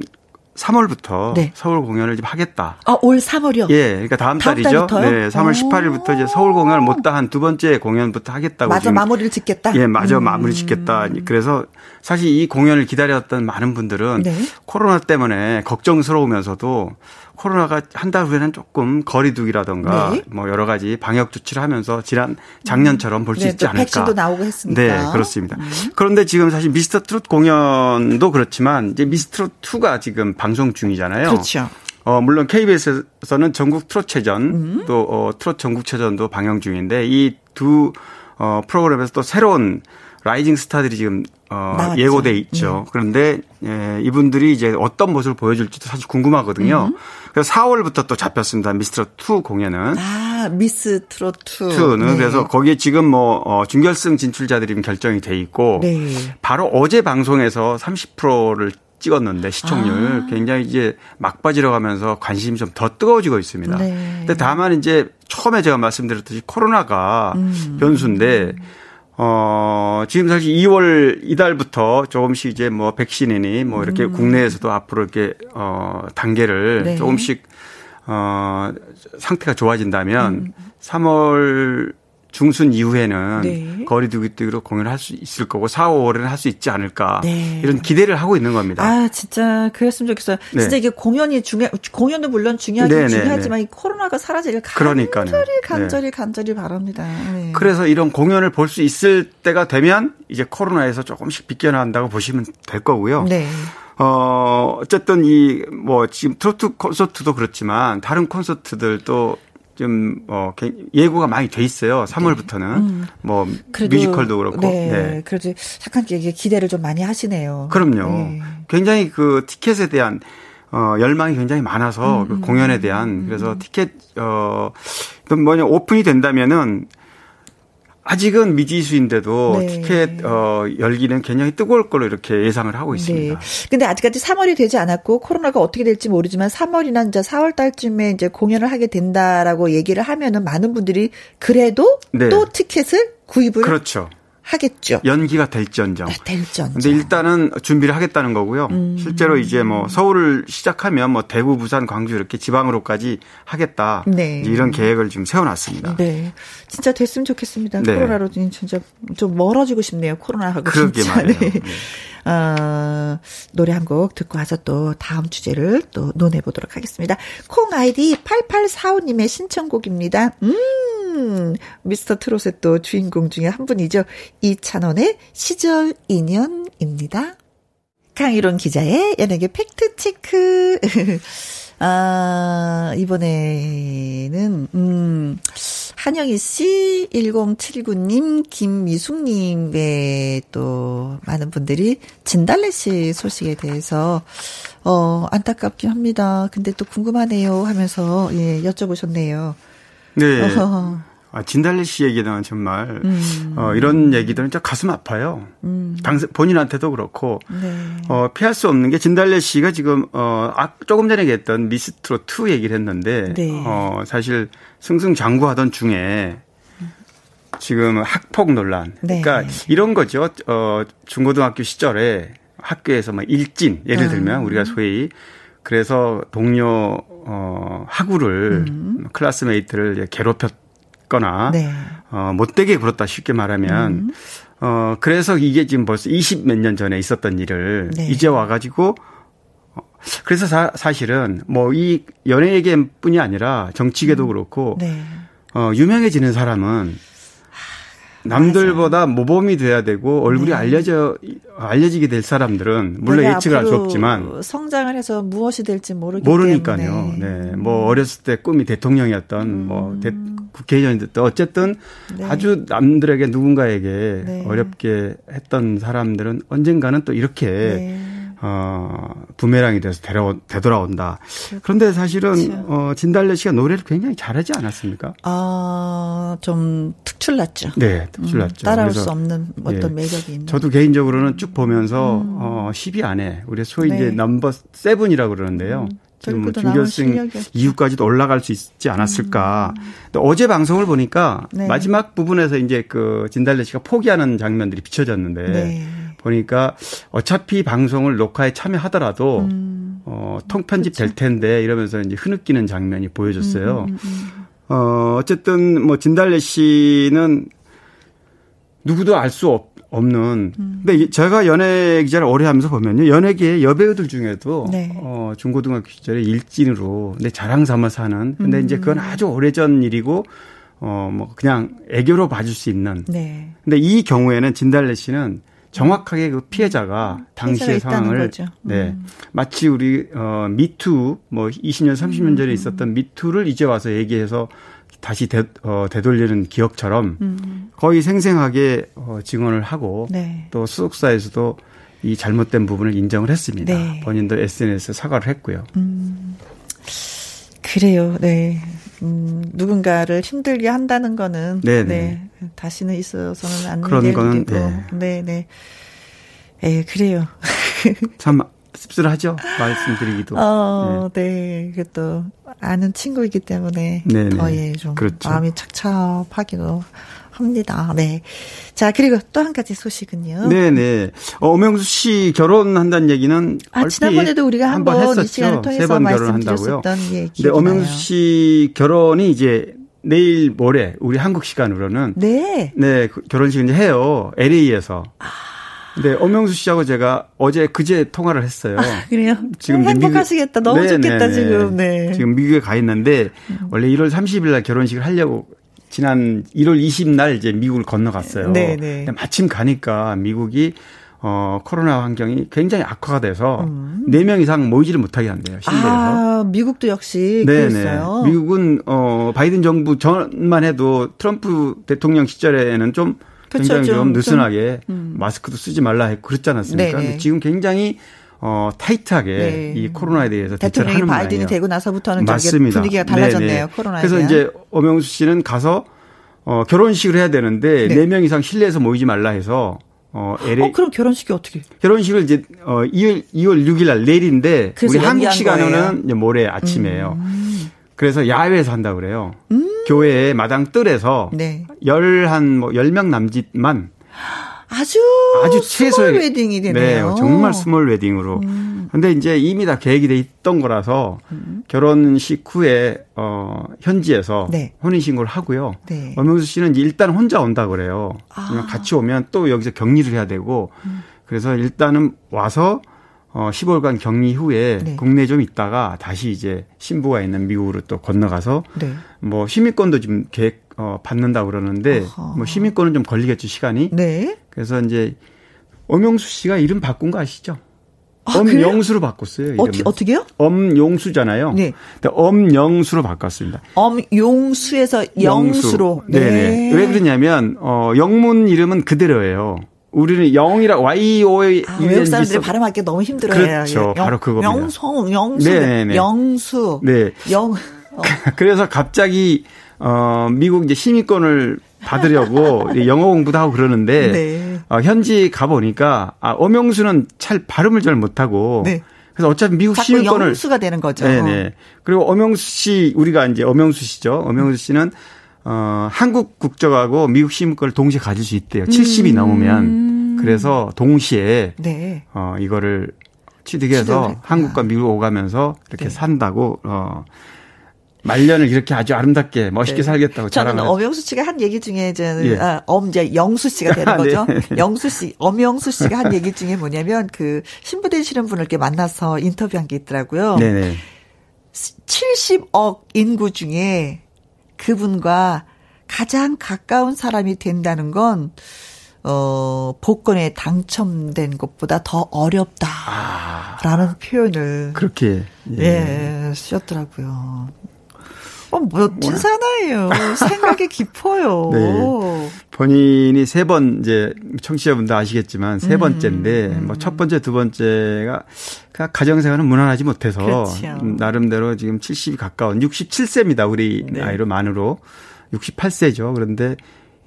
3월부터 네. 서울 공연을 좀 하겠다. 아, 올 3월이요? 예, 그러니까 다음, 다음 달이죠. 달부터요? 네, 3월 오. 18일부터 이제 서울 공연을 못다 한 두 번째 공연부터 하겠다고 맞아, 지금 마무리를 짓겠다? 예, 맞아 음. 마무리 짓겠다. 그래서 사실 이 공연을 기다렸던 많은 분들은 네. 코로나 때문에 걱정스러우면서도 코로나가 한 달 후에는 조금 거리두기라던가 네. 뭐 여러 가지 방역 조치를 하면서 지난 작년처럼 볼수 네, 있지 또 않을까. 백신도 나오고. 음. 네, 그렇습니다. 그런데 지금 사실 미스터 트롯 공연도 그렇지만 이제 미스터 트롯 2가 지금 방송 중이잖아요. 그렇죠. 어, 물론 KBS에서는 전국 트롯체전, 음. 또, 어, 트롯 전국체전도 방영 중인데, 이 두, 어, 프로그램에서 또 새로운 rising 스타들이 지금, 어, 나왔죠. 예고돼 있죠. 그런데, 예, 이분들이 이제 어떤 모습을 보여줄지도 사실 궁금하거든요. 음. 그래서 4월부터 또 잡혔습니다. 미스터 2 공연은. 아, 미스 트롯 2. 2는 네. 그래서 거기에 지금 뭐, 어, 준결승 진출자들이 결정이 돼 있고, 네. 바로 어제 방송에서 30%를 찍었는데 시청률 아. 굉장히 이제 막바지로 가면서 관심이 좀 더 뜨거워지고 있습니다. 네. 근데 다만 이제 처음에 제가 말씀드렸듯이 코로나가 음. 변수인데 어 지금 사실 2월 이달부터 조금씩 이제 뭐 백신이니 뭐 이렇게 국내에서도 앞으로 이렇게 어 단계를 음. 네. 조금씩 어 상태가 좋아진다면 음. 3월 중순 이후에는 네. 거리두기로 공연을 할 수 있을 거고 4, 5월에는 할 수 있지 않을까 네. 이런 기대를 하고 있는 겁니다. 아, 진짜 그랬으면 좋겠어요. 네. 진짜 이게 공연이 중요, 공연도 물론 중요하긴 네, 네, 중요하지만 이 코로나가 사라지길 그러니까요. 간절히 네. 간절히 간절히 바랍니다. 네. 그래서 이런 공연을 볼 수 있을 때가 되면 이제 코로나에서 조금씩 비껴나간다고 보시면 될 거고요. 네. 어, 어쨌든 이, 뭐, 지금 트로트 콘서트도 그렇지만 다른 콘서트들도 좀, 어, 개- 예고가 많이 돼 있어요. 3월부터는. 뭐, 네. 음. 그래도 뮤지컬도 그렇고. 네. 네. 그래도 약간 기대를 좀 많이 하시네요. 그럼요. 네. 굉장히 그 티켓에 대한 어 열망이 굉장히 많아서 음, 그 공연에 대한 그래서 티켓 어 그럼 뭐냐 오픈이 된다면은 아직은 미지수인데도 네. 티켓 어 열기는 굉장히 뜨거울 걸로 이렇게 예상을 하고 있습니다. 네. 근데 아직까지 3월이 되지 않았고 코로나가 어떻게 될지 모르지만 3월이나 이제 4월 달쯤에 이제 공연을 하게 된다라고 얘기를 하면은 많은 분들이 그래도 네. 또 티켓을 구입을 그렇죠. 하겠죠. 연기가 될지언정. 아, 될전. 근데 일단은 준비를 하겠다는 거고요. 음. 실제로 이제 뭐 서울을 시작하면 뭐 대구, 부산, 광주 이렇게 지방으로까지 하겠다. 네. 이런 계획을 지금 세워놨습니다. 네. 진짜 됐으면 좋겠습니다. 네. 코로나로 진짜 좀 멀어지고 싶네요. 코로나하고 진짜. 네. 네. 어, 노래 한 곡 듣고 와서 또 다음 주제를 또 논해 보도록 하겠습니다. 콩 아이디 8845님의 신청곡입니다. 음, 미스터 트롯의 또 주인공 중에 한 분이죠. 이찬원의 시절 인연입니다. 강희론 기자의 연예계 팩트체크. [LAUGHS] 아, 이번에는, 음, 한영희 씨, 1079님, 김미숙님의 또 많은 분들이 진달래 씨 소식에 대해서, 어, 안타깝긴 합니다. 근데 또 궁금하네요 하면서, 예, 여쭤보셨네요. 네. 어허. 아, 진달래 씨 얘기는 정말 음. 어, 이런 얘기들은 진짜 가슴 아파요. 당신 본인한테도 그렇고 네. 어, 피할 수 없는 게 진달래 씨가 지금 어, 아, 조금 전에 했던 미스트로 2 얘기를 했는데 네. 어, 사실 승승장구하던 중에 지금 학폭 논란. 네. 그러니까 이런 거죠. 어, 중고등학교 시절에 학교에서 막 일진 예를 음. 들면 우리가 소위 그래서 동료 어 학우를 classmate를 괴롭혔거나 네. 어 못되게 굴었다 쉽게 말하면 음. 어 그래서 이게 지금 벌써 20 몇 년 전에 있었던 일을 네. 이제 와 가지고 어, 그래서 사, 사실은 뭐 이 연예계뿐이 아니라 정치계도 그렇고 네. 어, 유명해지는 사람은 남들보다 모범이 돼야 되고 얼굴이 네. 알려져 알려지게 될 사람들은 물론 예측을 할 수 없지만 성장을 해서 무엇이 될지 모르기 모르니까요. 때문에. 네. 뭐 어렸을 때 꿈이 대통령이었던 뭐 대, 국회의원이 됐던 어쨌든 음. 네. 아주 남들에게 누군가에게 네. 어렵게 했던 사람들은 언젠가는 또 이렇게 네. 어, 부메랑이 돼서 되려, 되돌아온다. 그런데 사실은, 그렇죠. 어, 진달래 씨가 노래를 굉장히 잘하지 않았습니까? 아, 좀 특출났죠. 네, 특출났죠. 음, 따라올 수 없는 어떤 예. 매력이 있는. 저도 개인적으로는 쭉 보면서, 어, 10위 안에, 우리 소위 이제 네. 넘버 세븐이라고 그러는데요. 지금 뭐 저기보다 나은 준결승. 이후까지도 올라갈 수 있지 않았을까. 근데 어제 방송을 보니까 네. 마지막 부분에서 이제 그 진달래 씨가 포기하는 장면들이 비춰졌는데 네. 보니까 어차피 방송을 녹화에 참여하더라도 음. 어, 통편집 될 텐데 이러면서 이제 흐느끼는 장면이 보여졌어요. 음, 어, 어쨌든 뭐 진달래 씨는 누구도 알 수 없는. 음. 근데 이- 제가 연예 기자를 오래 하면서 보면요. 연예계 여배우들 중에도 네. 어, 중고등학교 시절에 일진으로 근데 자랑 삼아서 하는. 근데 이제 음. 그건 아주 오래전 일이고 어, 뭐 그냥 애교로 봐줄 수 있는. 네. 근데 이 경우에는 진달래 씨는 정확하게 그 피해자가 당시의 음. 있다는 상황을 거죠. 음. 네 마치 우리 어 미투 뭐 20년 30년 음. 전에 있었던 미투를 이제 와서 얘기해서 다시 되, 어, 되돌리는 기억처럼 거의 생생하게 어, 증언을 하고 음. 네. 또 수석사에서도 이 잘못된 부분을 인정을 했습니다. 네. 본인도 SNS에 사과를 했고요. 그래요. 네. 음, 누군가를 힘들게 한다는 거는 네네. 네. 다시는 있어서는 안 그런 될 거는, 일이고. 네. 네, 네. 예, 그래요. [LAUGHS] 참 씁쓸하죠 말씀드리기도. 어, 네. 아는 친구이기 때문에 네네. 더 예, 좀 그렇죠. 마음이 착잡하기도 합니다. 네. 자, 그리고 또 한 가지 소식은요. 네네. 어, 오명수 씨 결혼한다는 얘기는 아, 지난번에도 우리가 한번 한 번 이 했었죠. 시간을 통해서. 말씀드렸었던 기억이 오명수. 씨 결혼이 이제 내일 모레 우리 한국 시간으로는 네. 네, 그 결혼식 이제 해요. LA에서. 네, 오명수 씨하고 제가 어제 그제 통화를 했어요. 그래요. 지금 행복하시겠다. 너무 네, 좋겠다 네, 네. 지금. 네. 음. 지금 미국에 가 있는데 원래 1월 30일 날 결혼식을 하려고 지난 1월 20일 날 이제 미국을 건너갔어요. 네, 네. 근데 마침 가니까 미국이 어 코로나 환경이 굉장히 악화가 돼서 음. 네 4명 이상 모이지를 못하게 한대요. 실내에서. 아, 미국도 역시 그랬어요. 미국은 어 바이든 정부 전만 해도 트럼프 대통령 시절에는 좀 그쵸, 굉장히 좀, 좀, 느슨하게 좀, 음. 마스크도 쓰지 말라 했고 그랬지 않았습니까? 네네. 근데 지금 굉장히 어 타이트하게 네. 이 코로나에 대해서 대처를 하는 바이든이 모양이에요. 되고 나서부터는 맞습니다. 분위기가 달라졌네요. 네네. 코로나에 그래서 대한. 이제 오명수 씨는 가서 어 결혼식을 해야 되는데 네. 네명 이상 실내에서 모이지 말라 해서 어 LA 어, 그럼 결혼식이 어떻게? 결혼식을 이제 어 2월 2월 6일 날 내일인데 그래서 우리 한국 시간으로는? 음. 이제 모레 아침이에요. 그래서 야외에서 한다 그래요. 교회 마당 뜰에서 네. 열한뭐 10명 남짓만 아주 아주 small 최소의 웨딩이 되네요. 음. 네, 정말 small 웨딩으로. 근데 이제 이미 다 계획이 돼 있던 거라서 결혼식 후에 어 현지에서 네. 혼인 신고를 하고요. 네. 엄영수 씨는 일단 혼자 온다 그래요. 아. 같이 오면 또 여기서 격리를 해야 되고 음. 그래서 일단은 와서 어 10월간 격리 후에 네. 국내에 좀 있다가 다시 이제 신부가 있는 미국으로 또 건너가서 네. 뭐 시민권도 지금 계획 어 받는다 그러는데 어허. 뭐 시민권은 좀 걸리겠죠 시간이. 네. 그래서 이제 엄영수 씨가 이름 바꾼 거 아시죠? 아? 엄영수로 바꿨어요. 이름을. 어떻게 어떻게요? 엄용수잖아요. 네. 엄영수로 바꿨습니다. 엄용수에서 영수로. 네네. 왜 그러냐면 어 영문 이름은 그대로예요. 우리는 영이라 Y O A 아, 외국 사람들이 발음하기 너무 힘들어요. 그렇죠. 바로 그겁니다. 영성, 영수, 네네네. 영수, 네. 영. [LAUGHS] 어, 그래서 갑자기 어 미국 이제 시민권을 받으려고 영어 공부도 하고 그러는데 네. 어, 현지 가 보니까 아 엄영수는 잘 발음을 잘 못하고 네. 그래서 어차피 미국 시민권을 영수가 되는 거죠. 네네. 그리고 엄영수 씨 우리가 이제 엄영수 씨죠. 엄영수 씨는 어 한국 국적하고 미국 시민권을 동시에 가질 수 있대요. 70이 넘으면 그래서 동시에 네. 어 이거를 취득해서. 한국과 미국 오가면서 이렇게 네. 산다고 어 말년을 이렇게 아주 아름답게 멋있게 네. 살겠다고 저는 엄영수 씨가 한 얘기 중에 저는 예. 아, 엄 이제 영수 씨가 되는 [LAUGHS] 아, 거죠. 네. 영수 씨, 엄영수 씨가 한 얘기 중에 뭐냐면 그 신부 되시는 분을 이렇게 만나서 인터뷰한 게 있더라고요. 네네. 70억 인구 중에 그분과 가장 가까운 사람이 된다는 건 어, 복권에 당첨된 것보다 더 어렵다라는 표현을 그렇게 예. 예, 쓰셨더라고요. 어, 멋진 사나이에요. 생각이 [LAUGHS] 깊어요. 네. 본인이 세 번 이제 청취자분들 아시겠지만 세 번째인데 뭐첫 번째 두 번째가 그냥 가정생활은 무난하지 못해서 그렇죠. 음, 나름대로 지금 70이 가까운 67세입니다. 우리 네. 나이로 만으로 68세죠. 그런데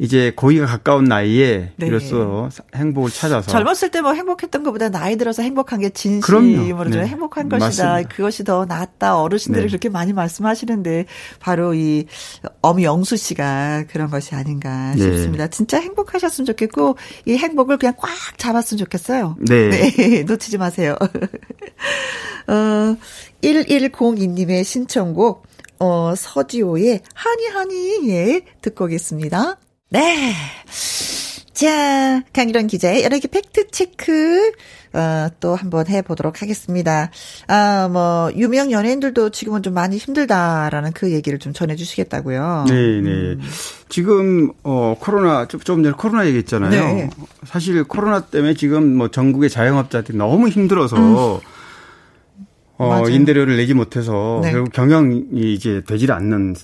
이제 고기가 가까운 나이에 네. 이로써 행복을 찾아서 젊었을 때 뭐 행복했던 것보다 나이 들어서 행복한 게. 진심으로 좀 네. 행복한 것이다. 맞습니다. 그것이 더 낫다. 어르신들이 네. 그렇게 많이 말씀하시는데 바로 이 엄영수 씨가 그런 것이 아닌가 네. 싶습니다. 진짜 행복하셨으면 좋겠고 이 행복을 그냥 꽉 잡았으면 좋겠어요. 네. 네, [LAUGHS] 놓치지 마세요. [LAUGHS] 어, 1102님의 신청곡, 어, 서지호의 하니 하니, 예, 듣고 오겠습니다. 네. 자, 강일원 기자의 여러 개 팩트 체크, 어, 또 한번 해보도록 하겠습니다. 아, 뭐, 유명 연예인들도 지금은 좀 많이 힘들다라는 그 얘기를 좀 전해주시겠다고요. 네, 네. 지금 어 코로나 좀, 좀 전에 코로나 얘기했잖아요. 네. 사실 코로나 때문에 지금 뭐 전국의 자영업자들이 너무 힘들어서 어 음. 맞아요. 임대료를 내지 못해서 네. 결국 경영이 이제 되질 않는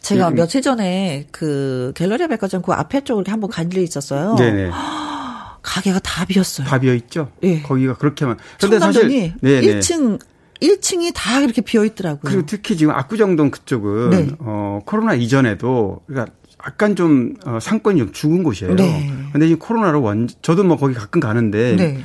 제가 음. 며칠 전에 그 갤러리아 백화점 그 앞에 쪽을 한번 간 일이 있었어요. 네네 [GASPS] 가게가 다 비었어요. 다 비어 있죠. 예. 거기가 그렇게만. 청담동이 네네. 1층 1층이 다 이렇게 비어 있더라고요. 그리고 특히 지금 압구정동 그쪽은 네. 어 코로나 이전에도 그러니까 약간 좀 어, 상권이 좀 죽은 곳이에요. 네. 근데 지금 코로나로 완 저도 뭐 거기 가끔 가는데 네.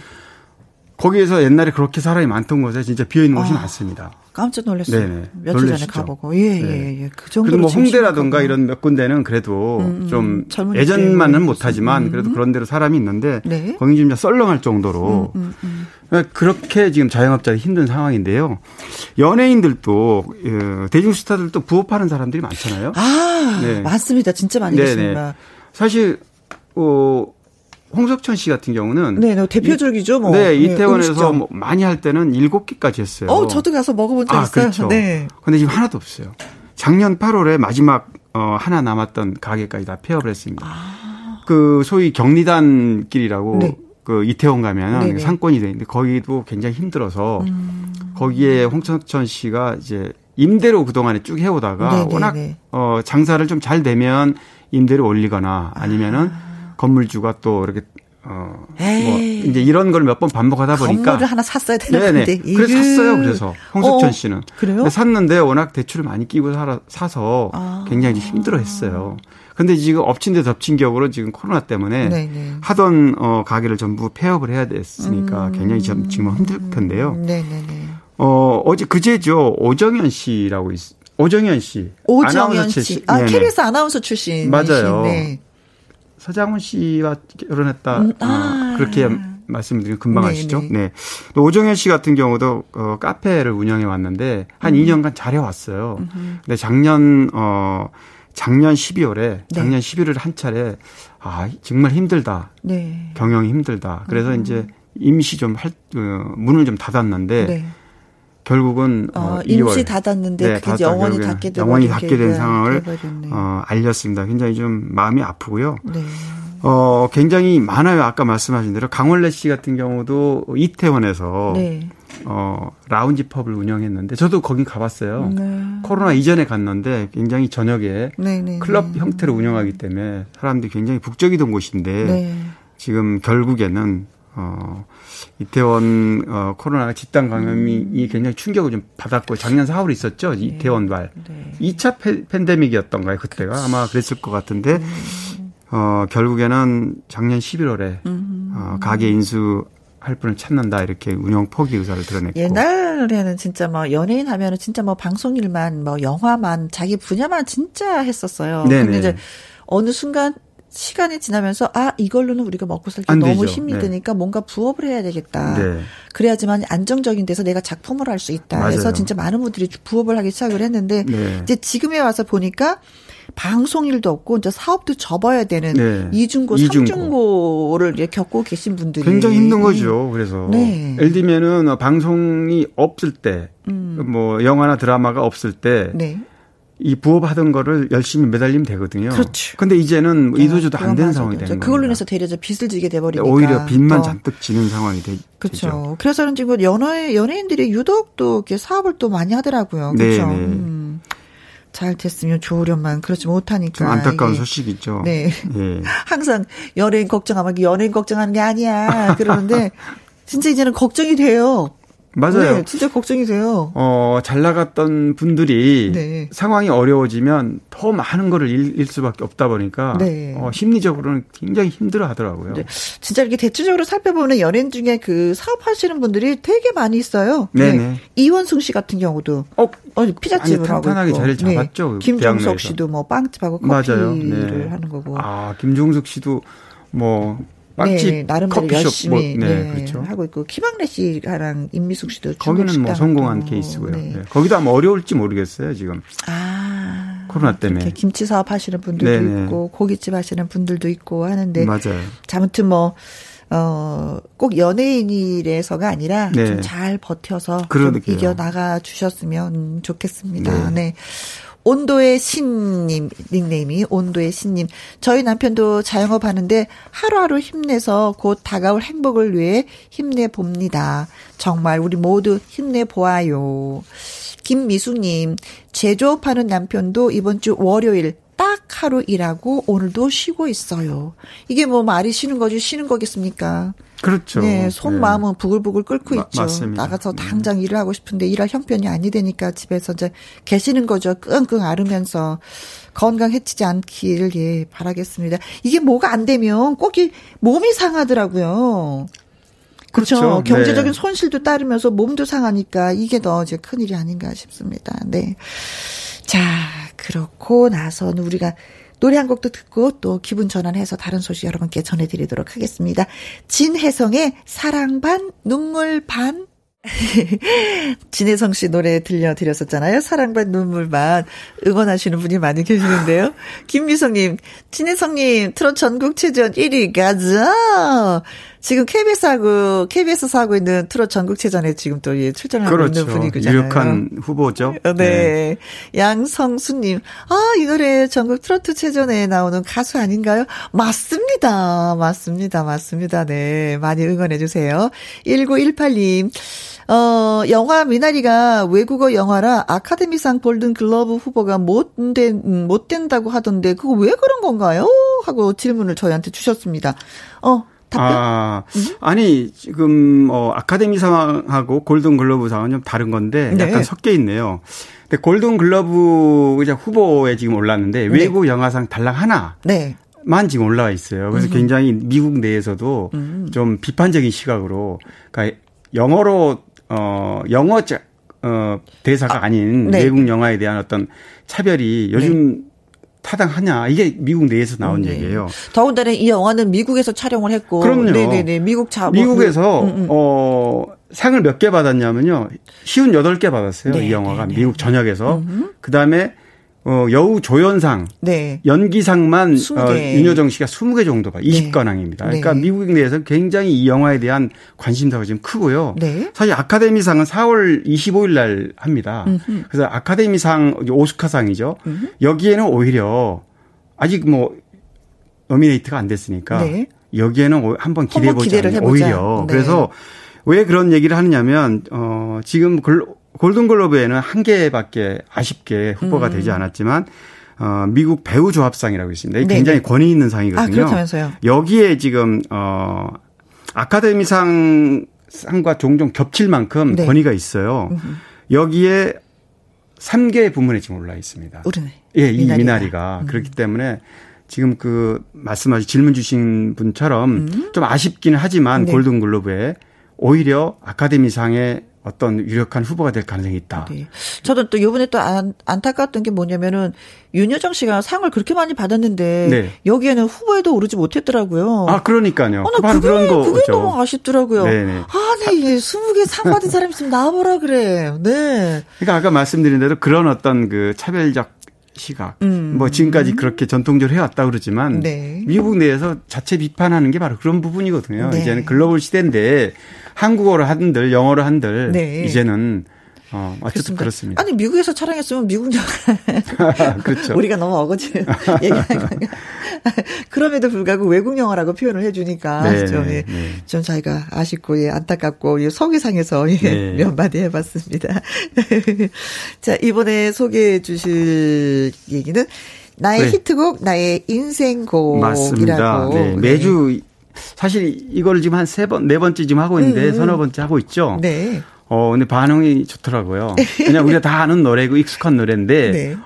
거기에서 옛날에 그렇게 사람이 많던 곳에 진짜 비어 있는 곳이 아. 많습니다. 깜짝 놀랐어요. 네네. 며칠 전에? 가보고. 예, 네. 예, 예. 그 정도로 뭐 홍대라든가. 이런 몇 군데는 그래도 음, 좀 젊은이 예전만은 못하지만 그래도 그런 데로 사람이 있는데 네. 거기 진짜 썰렁할 정도로 음, 음. 그렇게 지금 자영업자들이 힘든 상황인데요. 연예인들도 어, 대중 스타들도 부업하는 사람들이 많잖아요. 아, 네. 맞습니다. 진짜 많이 네네. 계십니다. 사실 어 홍석천 씨 같은 경우는 네, 네, 대표적이죠, 뭐. 네, 이태원에서 음식점. 뭐 많이 할 때는 일곱 개까지 했어요. 어, 저도 가서 먹어본 적 아, 있어요. 그렇죠. 네. 근데 지금 하나도 없어요. 작년 8월에 마지막 어 하나 남았던 가게까지 다 폐업을 했습니다. 그 소위 경리단길이라고 아. 네. 그 이태원 가면 네네. 상권이 돼 있는데 거기도 굉장히 힘들어서 음. 거기에 홍석천 씨가 이제 임대료 그동안에 쭉 해오다가 네네네. 워낙 어 장사를 좀 잘 되면 임대료 올리거나 아니면은 건물주가 또 이렇게 어뭐 에이. 이제 이런 걸 몇 번 반복하다 보니까 건물을 하나 샀어야 되는 네네. 건데. 그래서. 샀어요. 그래서 홍석천 어, 씨는. 그래요? 샀는데 워낙 대출을 많이 끼고 살아, 사서 아. 굉장히 힘들어했어요. 근데 지금 엎친 데 덮친 격으로 지금 코로나 때문에 네네. 하던 어 가게를 전부 폐업을 해야 됐으니까 음. 굉장히 좀 지금 힘들 텐데요. 네네네. 어 어제 그제죠 오정현 씨라고 있. 오정현 씨. 오정현 아나운서 씨. 출- 아, 네네. KBS 아나운서 출신. 맞아요. 네. 서장훈 씨와 결혼했다. 음, 어, 아. 그렇게 말씀드리면 금방 네, 아시죠? 네. 네. 또 오정현 씨 같은 경우도 어, 카페를 운영해 왔는데 한 음. 2년간 잘해 왔어요. 근데 작년 어 작년 12월에 작년 11월에 한 차례 아 정말 힘들다. 네. 경영이 힘들다. 그래서 이제 임시 좀 할, 어, 문을 좀 닫았는데 네. 결국은 어, 어, 임시 2월 닫았는데 그게 닫았다. 영원히 닫게 돼 영원히 닫게 된 상황을 돼버렸네. 어, 알렸습니다. 굉장히 좀 마음이 아프고요. 네. 어, 굉장히 많아요. 아까 말씀하신 대로 강원래 씨 같은 경우도 이태원에서 네. 어, 라운지 펍을 운영했는데 저도 거기 가봤어요. 네. 코로나 이전에 갔는데 굉장히 저녁에 네, 네. 클럽 형태로 운영하기 때문에 사람들이 굉장히 북적이던 곳인데 네. 지금 결국에는 어 이태원 어 코로나 집단 감염이 음. 굉장히 충격을 좀 받았고 작년 4월에 있었죠 이태원 발 네. 2차 팬, 팬데믹이었던가요 그때가 아마 그랬을 것 같은데 음. 어 결국에는 작년 11월에 음. 어 가게 인수 할 분을 찾는다 이렇게 운영 포기 의사를 드러냈고 옛날에는 진짜 뭐 연예인 하면은 진짜 뭐 방송일만 뭐 영화만 자기 분야만 진짜 했었어요. 네네. 근데 이제 어느 순간 시간이 지나면서 아 이걸로는 우리가 먹고 살때안 너무 되죠. 힘이 네. 드니까 뭔가 부업을 해야 되겠다. 네. 그래야지만 안정적인 데서 내가 작품을 할 수 있다. 그래서 맞아요. 진짜 많은 분들이 부업을 하기 시작을 했는데 네. 이제 지금에 와서 보니까 방송일도 없고 이제 사업도 접어야 되는 네. 이중고, 이중고. 삼중고를 겪고 계신 분들이 굉장히 힘든 거죠. 그래서 네. 예를 들면은 어, 방송이 없을 때, 뭐 영화나 드라마가 없을 때, 음. 네. 이 부업하던 거를 열심히 매달리면 되거든요. 그렇죠. 근데 이제는 뭐 이도저도 안 되는. 상황이 되는 거예요. 그걸로 인해서 대려 빚을 지게 돼버리니까 오히려 빚만 더. 잔뜩 지는 상황이 되, 그렇죠. 되죠. 그래서는 지금 연예 연예인들이 유독 또 이렇게 사업을 또 많이 하더라고요. 네, 그렇죠. 네. 음. 잘 됐으면 좋으련만 그렇지 못하니까. 좀 안타까운 이게. 소식이죠. 네. 예. [LAUGHS] 항상 연예인 걱정하면 연예인 걱정하는 게 아니야. 그러는데 [LAUGHS] 진짜 이제는 걱정이 돼요. 맞아요. 네, 진짜 걱정이 돼요. 어, 잘 나갔던 분들이 네. 상황이 어려워지면 더 많은 거를 잃을 수밖에 없다 보니까 네. 어, 심리적으로는 굉장히 힘들어 하더라고요. 네. 진짜 이렇게 대체적으로 살펴보면 연예인 중에 그 사업하시는 분들이 되게 많이 있어요. 네네. 이원승 씨 같은 경우도 어, 어, 피자집을 아니, 하고 탄탄하게 있고. 자리를 잡았죠, 그 김종석 대학로에서. 씨도 뭐 빵집하고 맞아요. 커피를 네. 하는 거고. 아, 김종숙 씨도 뭐 빵집, 네, 나름대로 커피숍 열심히 뭐, 네, 네, 그렇죠. 하고 있고 키방래 씨랑 임미숙 씨도 거기는 뭐 성공한 하고. 케이스고요. 네. 네. 거기도 아마 어려울지 모르겠어요, 지금. 아 코로나 때문에. 김치 사업 하시는 분들도 네네. 있고 고깃집 하시는 분들도 있고 하는데 맞아요. 아무튼 뭐 어, 꼭 연예인이래서가 아니라 네. 좀잘 버텨서 좀 그러게요. 이겨 나가 주셨으면 좋겠습니다. 네. 온도의 신님 닉네임이 온도의 신님 저희 남편도 자영업 하는데 하루하루 힘내서 곧 다가올 행복을 위해 힘내 봅니다. 정말 우리 모두 힘내 보아요. 김미숙님 제조업하는 남편도 이번 주 월요일 딱 하루 일하고 오늘도 쉬고 있어요. 이게 뭐 말이 쉬는 거지 쉬는 거겠습니까? 그렇죠. 네, 속마음은 부글부글 끓고 마- 있죠. 맞습니다. 나가서 당장 일을 하고 싶은데 일할 형편이 아니 되니까 집에서 이제 계시는 거죠. 끙끙 앓으면서 건강 해치지 않기를 예, 바라겠습니다. 이게 뭐가 안 되면 꼭 이 몸이 상하더라고요. 그렇죠. 그렇죠. 경제적인 네. 손실도 따르면서 몸도 상하니까 이게 더 이제 큰 일이 아닌가 싶습니다. 네. 자, 그렇고 나서는 우리가 노래 한 곡도 듣고 또 기분 전환해서 다른 소식 여러분께 전해드리도록 하겠습니다. 진혜성의 사랑 반, 눈물 반. [LAUGHS] 진혜성 씨 노래 들려드렸었잖아요. 사랑 반, 눈물 반. 응원하시는 분이 많이 계시는데요. [LAUGHS] 김미성님, 진혜성님, 트롯 전국 체전 1위 가자! 지금 KBS하고, KBS에서 하고 있는 트롯 전국체전에 지금 또 예, 출전하고 그렇죠. 있는 분이잖아요. 유력한 후보죠. 어, 네. 양성수님, 아, 이 노래 전국 트로트 체전에 나오는 가수 아닌가요? 맞습니다. 맞습니다. 맞습니다. 네. 많이 응원해 주세요. 1918님, 어, 영화 미나리가 외국어 영화라 아카데미상 골든 글러브 후보가 못 된, 음, 못 된다고 하던데, 그거 왜 그런 건가요? 하고 질문을 저희한테 주셨습니다. 어, 답변? 아, 아니, 지금, 어, 아카데미 상하고 골든 글러브 상은 좀 다른 건데, 네. 약간 섞여 있네요. 근데 골든 글러브 이제 후보에 지금 올랐는데, 네. 외국 영화상 달랑 하나. 네. 만 지금 올라와 있어요. 그래서 굉장히 미국 내에서도 음. 좀 비판적인 시각으로, 그러니까 영어로, 어, 영어, 자- 어, 대사가 아, 닌 네. 외국 영화에 대한 어떤 차별이 요즘 타당하냐. 이게 미국 내에서 나온 네. 얘기예요. 더군다나 이 영화는 미국에서 촬영을 했고. 그럼요. 네네네. 미국 자, 뭐 미국에서 그- 음, 음. 어 상을 몇 개 받았냐면요. 쉬운 여덟 개 받았어요. 네, 이 영화가 네, 네. 미국 전역에서. 그 다음에 어 여우 조연상 네. 연기상만 스무 어, 개. 윤여정 씨가 20개 정도가 20관왕입니다. 그러니까 네. 미국 내에서 굉장히 이 영화에 대한 관심사가 지금 크고요. 네. 사실 아카데미상은 4월 25일 날 합니다. 그래서 아카데미상 오스카상이죠. 여기에는 오히려 아직 뭐 노미네이트가 안 됐으니까 네. 여기에는 오- 한번 기대해 보자. 오히려 네. 그래서 왜 그런 얘기를 하느냐면 어 지금 글- 골든글로브에는 한 개밖에 아쉽게 후보가 되지 않았지만 어 미국 배우 조합상이라고 있습니다. 이게 네, 굉장히 네. 권위 있는 상이거든요. 아, 그렇다면서요. 여기에 지금 어 아카데미상 상과 종종 겹칠 만큼 네. 권위가 있어요. 여기에 3개 부문에 지금 올라 있습니다. 우리네. 예, 이 미나리가. 미나리가. 그렇기 때문에 지금 그 말씀하신 질문 주신 분처럼 좀 아쉽기는 하지만 음. 네. 골든글로브에 오히려 아카데미상의 어떤 유력한 후보가 될 가능성이 있다. 네. 저도 또 요번에 또 안, 안타까웠던 게 뭐냐면은 윤여정 씨가 상을 그렇게 많이 받았는데 네. 여기에는 후보에도 오르지 못했더라고요. 아, 그러니까요. 어, 나 그게, 그런 그게 거죠. 너무 아쉽더라고요. 네네. 아, 네, 예, 20개 상 받은 사람 있으면 나와보라 그래. 네. 그러니까 아까 말씀드린 대로 그런 어떤 그 차별적 시각, 뭐 지금까지 그렇게 전통적으로 해왔다 그러지만 음. 네. 미국 내에서 자체 비판하는 게 바로 그런 부분이거든요. 네. 이제는 글로벌 시대인데 한국어를 한들 영어를 한들 네. 이제는 어, 어쨌든 그렇습니다. 아니 미국에서 촬영했으면 미국 영화 [LAUGHS] 그렇죠. 우리가 너무 어거지 [LAUGHS] 건가? 그럼에도 불구하고 외국 영화라고 표현을 해주니까 네, 좀, 예, 네. 좀 저희가 아쉽고 예, 안타깝고 예, 서기상에서 예, 네. 몇 마디 해봤습니다. [LAUGHS] 자 이번에 소개해주실 얘기는 나의 네. 히트곡 나의 인생곡이라고 맞습니다. 네, 매주 사실 이거를 지금 한 세 번, 네 번째 지금 하고 있는데 서너 번째 하고 있죠. 네. 어, 근데 반응이 좋더라고요. 그냥 우리가 다 아는 노래고 익숙한 노래인데 [LAUGHS] 네.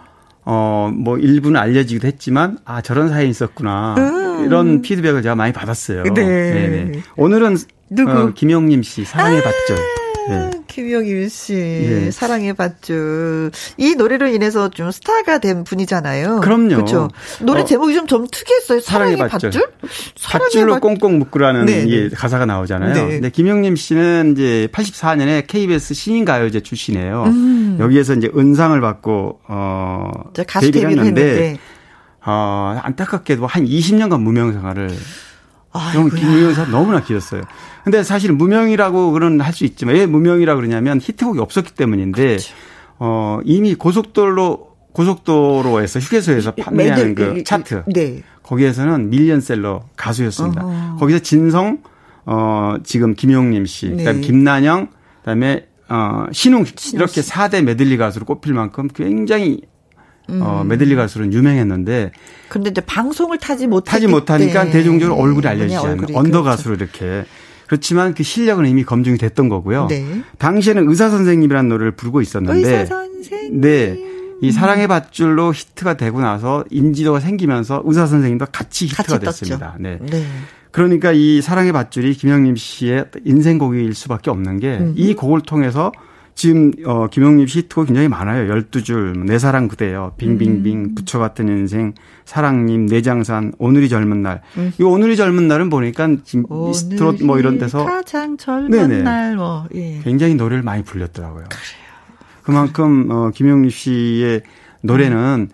어, 뭐 일부는 알려지기도 했지만 아, 저런 사연이 있었구나. 이런 피드백을 제가 많이 받았어요. 음. 네. 오늘은 누구? 어, 김용림 씨 사랑의 밧줄. 네. 김영일 씨, 예. 사랑의 밧줄. 이 노래로 인해서 좀 스타가 된 분이잖아요. 그럼요. 그렇죠. 노래 어, 제목이 좀, 좀 특이했어요. 사랑의, 사랑의 밧줄? 밧줄? 사랑의 밧줄로 밧- 꽁꽁 묶으라는 네, 네. 가사가 나오잖아요. 네. 근데 김용림 씨는 이제 84년에 KBS 신인가요제 출신이에요. 여기에서 이제 은상을 받고 어 음. 저 가수 데뷔를 했는데 했는데. 어 안타깝게도 한 20년간 무명 생활을 좀 아이고야. 김무영사 너무나 길었어요. 근데 사실 무명이라고는 할수 있지만 왜 무명이라 그러냐면 히트곡이 없었기 때문인데 그렇죠. 어 이미 고속도로 고속도로에서 휴게소에서 판매하는 그 차트 네. 거기에서는 밀리언셀러 가수였습니다. 어허. 거기서 진성 어 지금 김용림 씨, 네. 그다음에 김난영, 그다음에 어 신웅 이렇게 4대 메들리 가수로 꼽힐 만큼 굉장히 음. 어 메들리 가수로는 유명했는데 근데 이제 방송을 타지 못했기 타지 못하니까 때 대중적으로 얼굴이 알려지지 않는 under 그렇죠. 가수로 이렇게 그렇지만 그 실력은 이미 검증이 됐던 거고요. 네. 당시에는 의사 선생님이라는 노래를 부르고 있었는데 의사 선생님. 네. 이 사랑의 밧줄로 히트가 되고 나서 인지도가 생기면서 의사 선생님도 같이 히트가 같이. 됐습니다. 네. 네. 그러니까 이 사랑의 밧줄이 김영림 씨의 인생곡일 수밖에 없는 게이 곡을 통해서 지금 어씨 히트곡 굉장히 많아요. 12줄, 내 사랑 그대여, 빙빙빙, 부처 같은 인생, 사랑님, 내장산, 오늘이 젊은 날. 이 오늘이 젊은 날은 보니까 지금 미스트롯 뭐 이런 데서 가장 젊은 네네. 날 뭐. 예. 굉장히 노래를 많이 불렸더라고요. 그만큼 어 김용림 씨의 노래는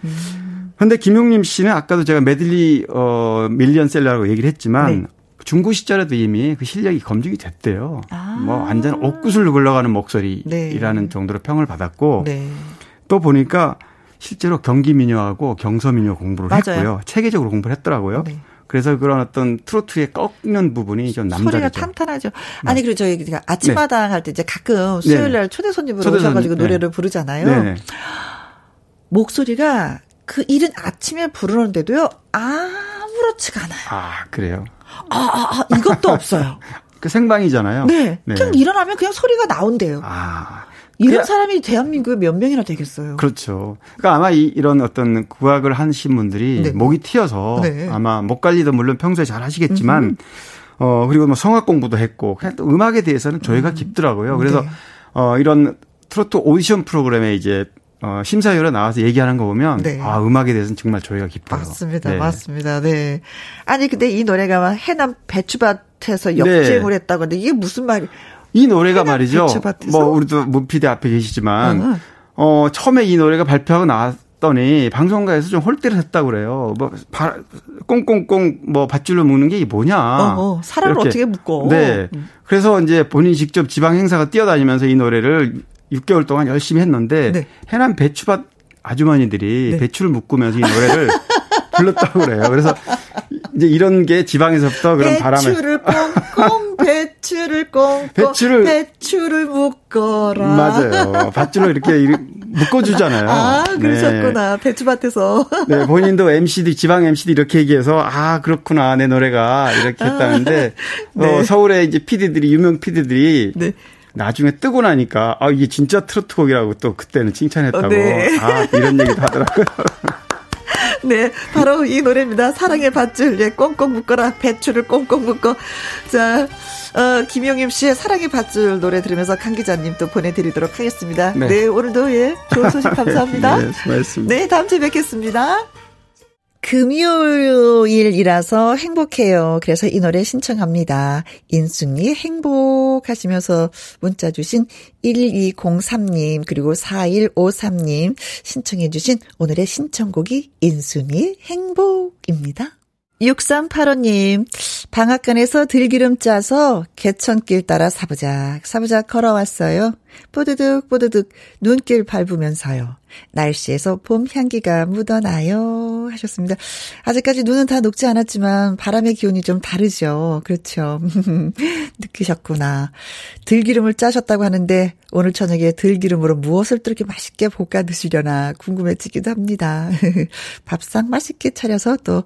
근데 김용림 씨는 아까도 제가 메들리 어 밀리언셀러라고 얘기를 했지만 네. 중고 시절에도 이미 그 실력이 검증이 됐대요. 아. 뭐 완전 옥구슬 굴러가는 목소리라는 네. 정도로 평을 받았고 네. 또 보니까 실제로 경기 민요하고 경서 민요 공부를 맞아요. 했고요. 체계적으로 공부를 했더라고요. 네. 그래서 그런 어떤 트로트의 꺾는 부분이 좀 소리가 남다르죠. 탄탄하죠. 아니 그리고 저희 그러니까 아침마당 할때 이제 가끔 네. 수요일 날 초대 손님으로 초대 오셔가지고 손님, 노래를 네. 부르잖아요. 네. 목소리가 그 이른 아침에 부르는데도요 아무렇지가 않아요. 아 그래요. 아, 아, 아, 이것도 없어요. [LAUGHS] 그 생방이잖아요. 네. 그냥 일어나면 그냥 소리가 나온대요. 아. 이런 그- 사람이 대한민국에 몇 명이나 되겠어요. 그렇죠. 그러니까 아마 이, 이런 어떤 구악을 하신 분들이 네. 목이 튀어서 네. 아마 목 관리도 물론 평소에 잘 하시겠지만 어 그리고 뭐 성악 공부도 했고 그냥 또 음악에 대해서는 저희가 깊더라고요. 그래서 네. 어 이런 트로트 오디션 프로그램에 이제 어 심사위원에 나와서 얘기하는 거 보면 네. 아 음악에 대해서는 정말 저희가 깊어요. 맞습니다. 네. 맞습니다. 네. 아니 근데 이 노래가 막 해남 배추밭에서 역주행을 했다고 하는데 이게 무슨 말이 이 노래가 말이죠. 배추밭에서? 뭐 우리도 문피디 앞에 계시지만 응, 응. 어 처음에 이 노래가 발표하고 나왔더니 방송가에서 좀 홀대를 했다고 그래요. 뭐 바, 꽁꽁꽁 뭐 밧줄로 묶는 게 뭐냐. 어, 어, 사람을 이렇게. 어떻게 묶어. 네. 음. 그래서 이제 본인이 직접 지방 행사가 뛰어다니면서 이 노래를 6개월 동안 열심히 했는데 네. 해남 배추밭 아주머니들이 네. 배추를 묶으면서 이 노래를 [LAUGHS] 불렀다고 그래요. 그래서 이제 이런 게 지방에서부터 그런 바람을 배추를 꽁꽁 [LAUGHS] 배추를 꽁꽁 배추를- 배추를 묶어라. 맞아요. 밧줄로 이렇게 묶어주잖아요. 아, 네. 그러셨구나. 배추밭에서. 네, 본인도 MCD, 지방 MCD 이렇게 얘기해서, 아, 그렇구나, 내 노래가, 이렇게 했다는데, [LAUGHS] 네. 어, 서울에 이제 PD들이, 유명 PD들이, 네. 나중에 뜨고 나니까, 아, 이게 진짜 트로트곡이라고 또 그때는 칭찬했다고, 어, 네. 아, 이런 얘기도 하더라고요. [LAUGHS] 네, 바로 이 노래입니다. 사랑의 밧줄, 예, 꽁꽁 묶어라. 배추를 꽁꽁 묶어. 자, 어, 김용임 씨의 사랑의 밧줄 노래 들으면서 강 기자님 또 보내드리도록 하겠습니다. 네, 네. 오늘도 예, 좋은 소식 [LAUGHS] 감사합니다. 네, 수고하셨습니다. 네, 다음 주에 뵙겠습니다. 금요일이라서 행복해요. 그래서 이 노래 신청합니다. 인순이 행복하시면서 문자 주신 1203님 그리고 4153님 신청해 주신 오늘의 신청곡이 인순이 행복입니다. 6385님, 방앗간에서 들기름 짜서 개천길 따라 사부작, 사부작 걸어왔어요. 뽀드득, 뽀드득, 눈길 밟으면서요. 날씨에서 봄 향기가 묻어나요. 하셨습니다. 아직까지 눈은 다 녹지 않았지만 바람의 기온이 좀 다르죠. 그렇죠. [LAUGHS] 느끼셨구나. 들기름을 짜셨다고 하는데 오늘 저녁에 들기름으로 무엇을 또 이렇게 맛있게 볶아 드시려나 궁금해지기도 합니다. [LAUGHS] 밥상 맛있게 차려서 또,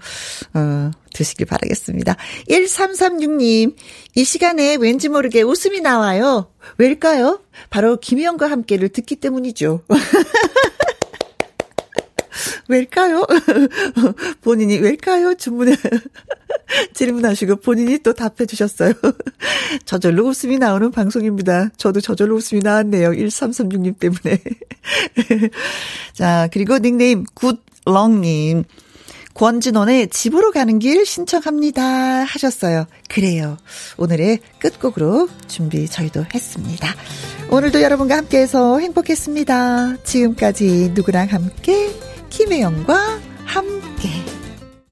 어, 드시길 바라겠습니다. 1336님, 이 시간에 왠지 모르게 웃음이 나와요. 왜일까요? 바로 김희영과 함께를 듣기 때문이죠. [LAUGHS] 왜일까요? [LAUGHS] 본인이 왜일까요? 주문에 [LAUGHS] 질문하시고 본인이 또 답해 주셨어요. 저절로 웃음이 나오는 방송입니다. 저도 저절로 웃음이 나왔네요. 1336님 때문에. 자, 그리고 닉네임 굿 렁님. 권진원의 집으로 가는 길 신청합니다 하셨어요. 그래요. 오늘의 끝곡으로 준비 저희도 했습니다. 오늘도 여러분과 함께해서 행복했습니다. 지금까지 누구랑 함께 김혜영과 함께